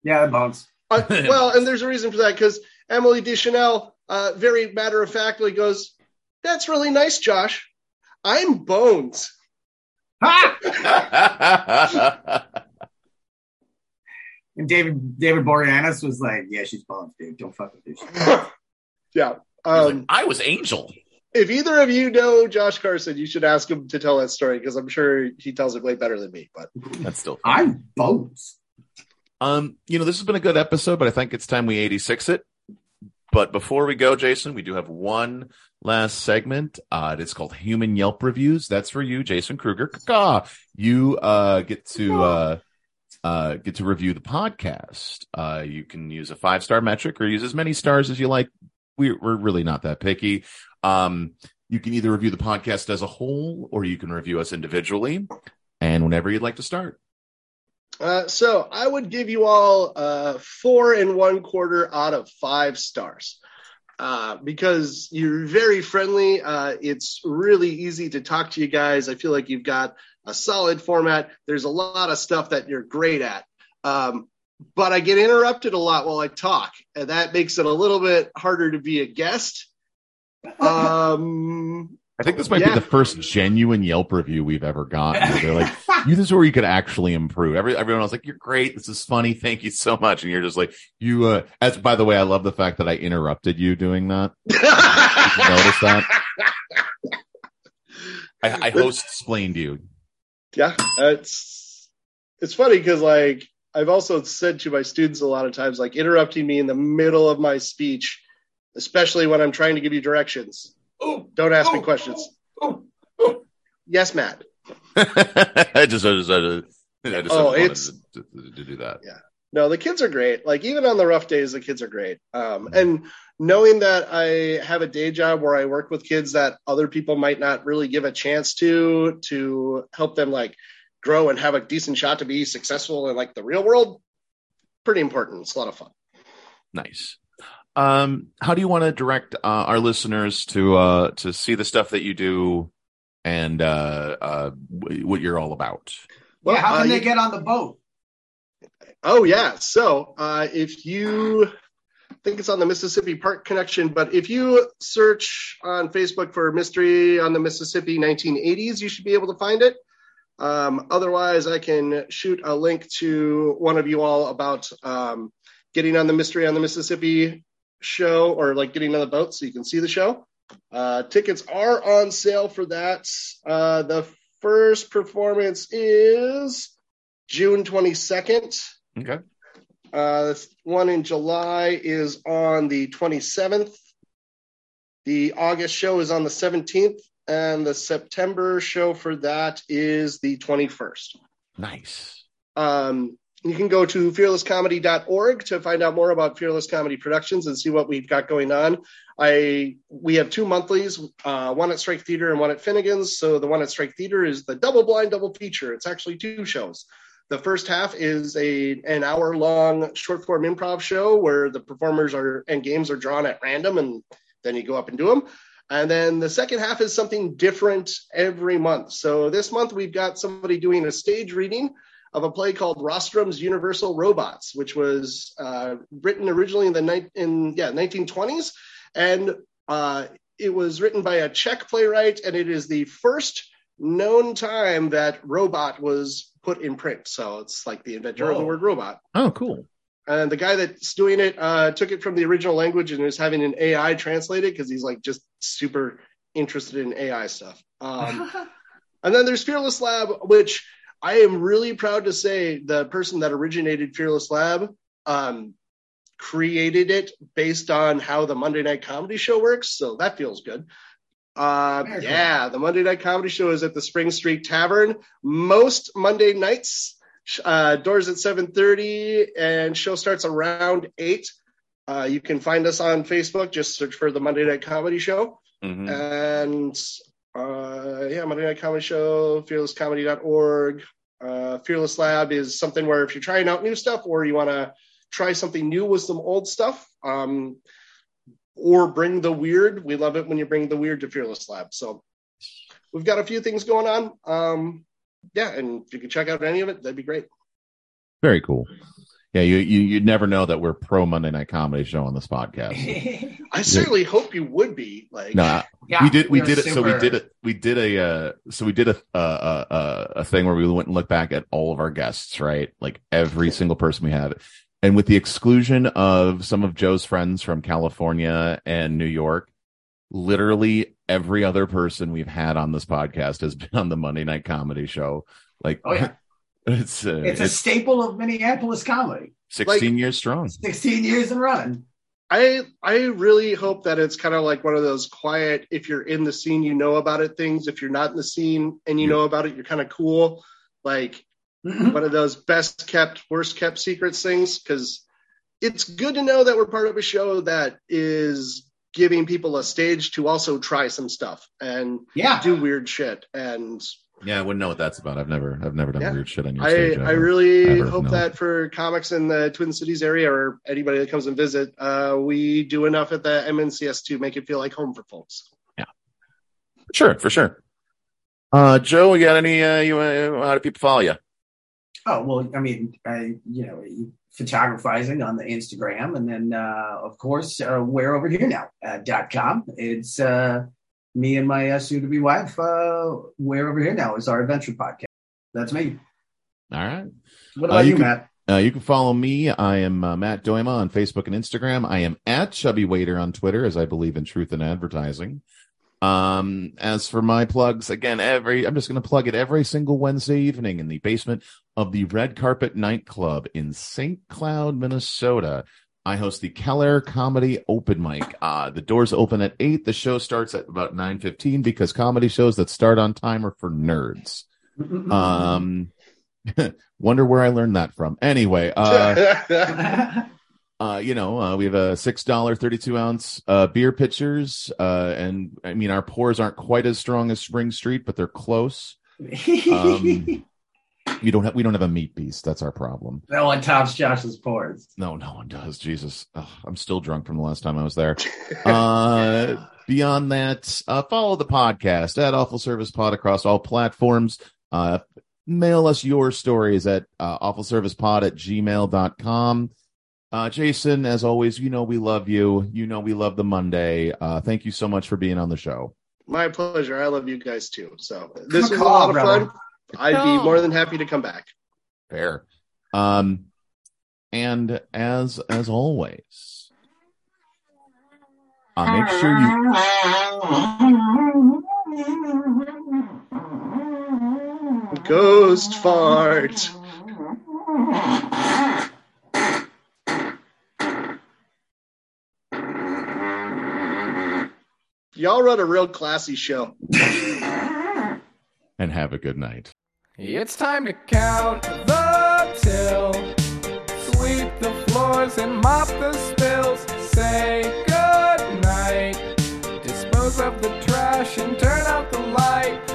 Yeah, Bones. Uh, (laughs) well, and there's a reason for that because Emily Deschanel, uh, very matter of factly, goes, "That's really nice, Josh. I'm Bones." (laughs) (laughs) And David David Boreanaz was like, "Yeah, she's Bones, dude. Don't fuck with her." (laughs) Yeah. Um, I was Angel. if either of you know Josh Carson, you should ask him to tell that story because I'm sure he tells it way better than me. But That's still. I'm Bones. Um, you know, this has been a good episode, but I think it's time we 86 it. But before we go, Jason, we do have one last segment. Uh, it's called Human Yelp Reviews. That's for you, Jason Kruger. Caw. You uh, get to uh, uh, get to review the podcast. Uh, you can use a five star metric or use as many stars as you like. We're, we're really not that picky. Um, you can either review the podcast as a whole or you can review us individually. And whenever you'd like to start. Uh, so I would give you all uh, four and one quarter out of five stars uh, because you're very friendly. Uh, it's really easy to talk to you guys. I feel like you've got a solid format. There's a lot of stuff that you're great at. Um, but I get interrupted a lot while I talk, and that makes it a little bit harder to be a guest. (laughs) Um, I think this might Yeah. be the first genuine Yelp review we've ever gotten. They're like, (laughs) "You, this is where you could actually improve." Every everyone else like, "You're great. This is funny. Thank you so much." And you're just like, "You." Uh, as by the way, I love the fact that I interrupted you doing that. (laughs) You notice that? I, I host explained you. yeah it's it's funny because like i've also said to my students a lot of times like interrupting me in the middle of my speech especially when i'm trying to give you directions don't ask me questions. yes matt. (laughs) I just, I just, I just, I just Oh, it's- to, to, to do that. Yeah. No the kids are great. Like even on the rough days the kids are great. Um, and knowing that i have a day job where i work with kids that other people might not really give a chance to to help them like grow and have a decent shot to be successful in like the real world pretty important. It's a lot of fun. Nice. Um, how do you want to direct uh, our listeners to uh, to see the stuff that you do and uh, uh, w- what you're all about? Well, yeah, how uh, can they you- get on the boat? Oh yeah. So uh, if you I think it's on the Mississippi Park Connection. But if you search on Facebook for Mystery on the Mississippi 1980s, you should be able to find it. Um, otherwise, I can shoot a link to one of you all about um, getting on the Mystery on the Mississippi show or like getting on the boat so you can see the show. Uh, tickets are on sale for that. Uh, the first performance is June 22nd. Okay. Uh, this one in July is on the 27th. The August show is on the 17th, and the September show for that is the 21st. Nice. Um, you can go to fearlesscomedy.org to find out more about Fearless Comedy Productions and see what we've got going on. I we have two monthlies, uh, one at Strike Theater and one at Finnegan's. So the one at Strike Theater is the double blind double feature. It's actually two shows. The first half is a an hour long short form improv show where the performers are and games are drawn at random, and then you go up and do them. And then the second half is something different every month. So this month we've got somebody doing a stage reading of a play called Rossum's Universal Robots, which was uh, written originally in the ni- in yeah 1920s, and uh, it was written by a Czech playwright, and it is the first known time that robot was put in print. So it's like the inventor of the word robot. Oh, cool. And the guy that's doing it uh, took it from the original language and is having an AI translate it because he's like just super interested in AI stuff. Um, (laughs) and then there's Fearless Lab, which I am really proud to say the person that originated Fearless Lab um, created it based on how the Monday Night Comedy Show works. So that feels good. Uh, Very cool. yeah, the Monday Night Comedy Show is at the Spring Street Tavern most Monday nights. Uh, doors at 7:30 and show starts around eight. Uh, you can find us on Facebook. Just search for the Monday Night Comedy Show. Mhm. And uh, yeah, Monday Night Comedy Show, fearlesscomedy.org. Uh, Fearless Lab is something where if you're trying out new stuff or you want to try something new with some old stuff, um, or bring the weird, we love it when you bring the weird to Fearless Lab. So we've got a few things going on. Um, yeah, and if you can check out any of it, that'd be great. Very cool. Yeah, you you you'd never know that we're pro Monday Night Comedy Show on this podcast. (laughs) I certainly hope you would be like. No, Yeah, we did we we're did it. So we did it. We did a uh, so we did a uh, uh, uh, a thing where we went and looked back at all of our guests, right? Like every single person we had, and with the exclusion of some of Joe's friends from California and New York, literally every other person we've had on this podcast has (laughs) been on the Monday Night Comedy Show. Like, Oh, yeah. (laughs) it's uh, It's it's, a staple of Minneapolis comedy. sixteen years strong. 16 years and running. I I really hope that it's kind of like one of those quiet. If you're in the scene, you know about it. Things. If you're not in the scene and you know about it, you're kind of cool. Like one of those best kept, worst kept secrets things. Because it's good to know that we're part of a show that is giving people a stage to also try some stuff and Yeah. do weird shit. And Yeah, I wouldn't know what that's about. I've never I've never done Yeah. weird shit on your I, stage. I ever. really Ever, hope no. that for comics in the Twin Cities area or anybody that comes and visit, uh, we do enough at the MNCS to make it feel like home for folks. Yeah, sure, for sure. Uh, Joe, you got any? Uh, you uh, how do people follow you? Oh well, I mean, I you know, photographizing on the Instagram, and then uh, of course, uh, we're over here now uh, dot com. It's uh, me and my uh, soon-to-be wife. Uh, we're over here now. Is our adventure podcast. That's me. All right. What Uh, about you you, can- Matt? Uh, you can follow me. I am uh, Matt Dooyema on Facebook and Instagram. I am at Chubby Waiter on Twitter, as I believe in truth and advertising. Um, as for my plugs, again, every I'm just going to plug it every single Wednesday evening in the basement of the Red Carpet Nightclub in St. Cloud, Minnesota. I host the Keller Comedy Open Mic. Uh, the doors open at eight. The show starts at about nine fifteen because comedy shows that start on time are for nerds. Um, (laughs) wonder where I learned that from. Anyway, uh, (laughs) uh, you know, uh, we have a six dollar thirty two ounce uh, beer pitchers, uh, and I mean our pours aren't quite as strong as Spring Street, but they're close. (laughs) Um, we don't have we don't have a meat beast. That's our problem. no one tops Josh's pores. No, no one does. Jesus, Ugh, I'm still drunk from the last time I was there. Uh, (laughs) beyond that, uh, follow the podcast at Awful Service Pod across all platforms. Uh, mail us your stories at uh, awfulservicepod at gmail.com. Uh, Jason, as always, you know we love you. You know we love the Monday. Uh, thank you so much for being on the show. My pleasure. I love you guys too. So this was a Call, lot of brother. fun. I'd be more than happy to come back. Fair. Um, and as as always, uh, make sure you Ghost fart. Y'all run a real classy show. and have a good night. It's time to count the till, sweep the floors and mop the spills, say goodnight, dispose of the trash and turn out the light.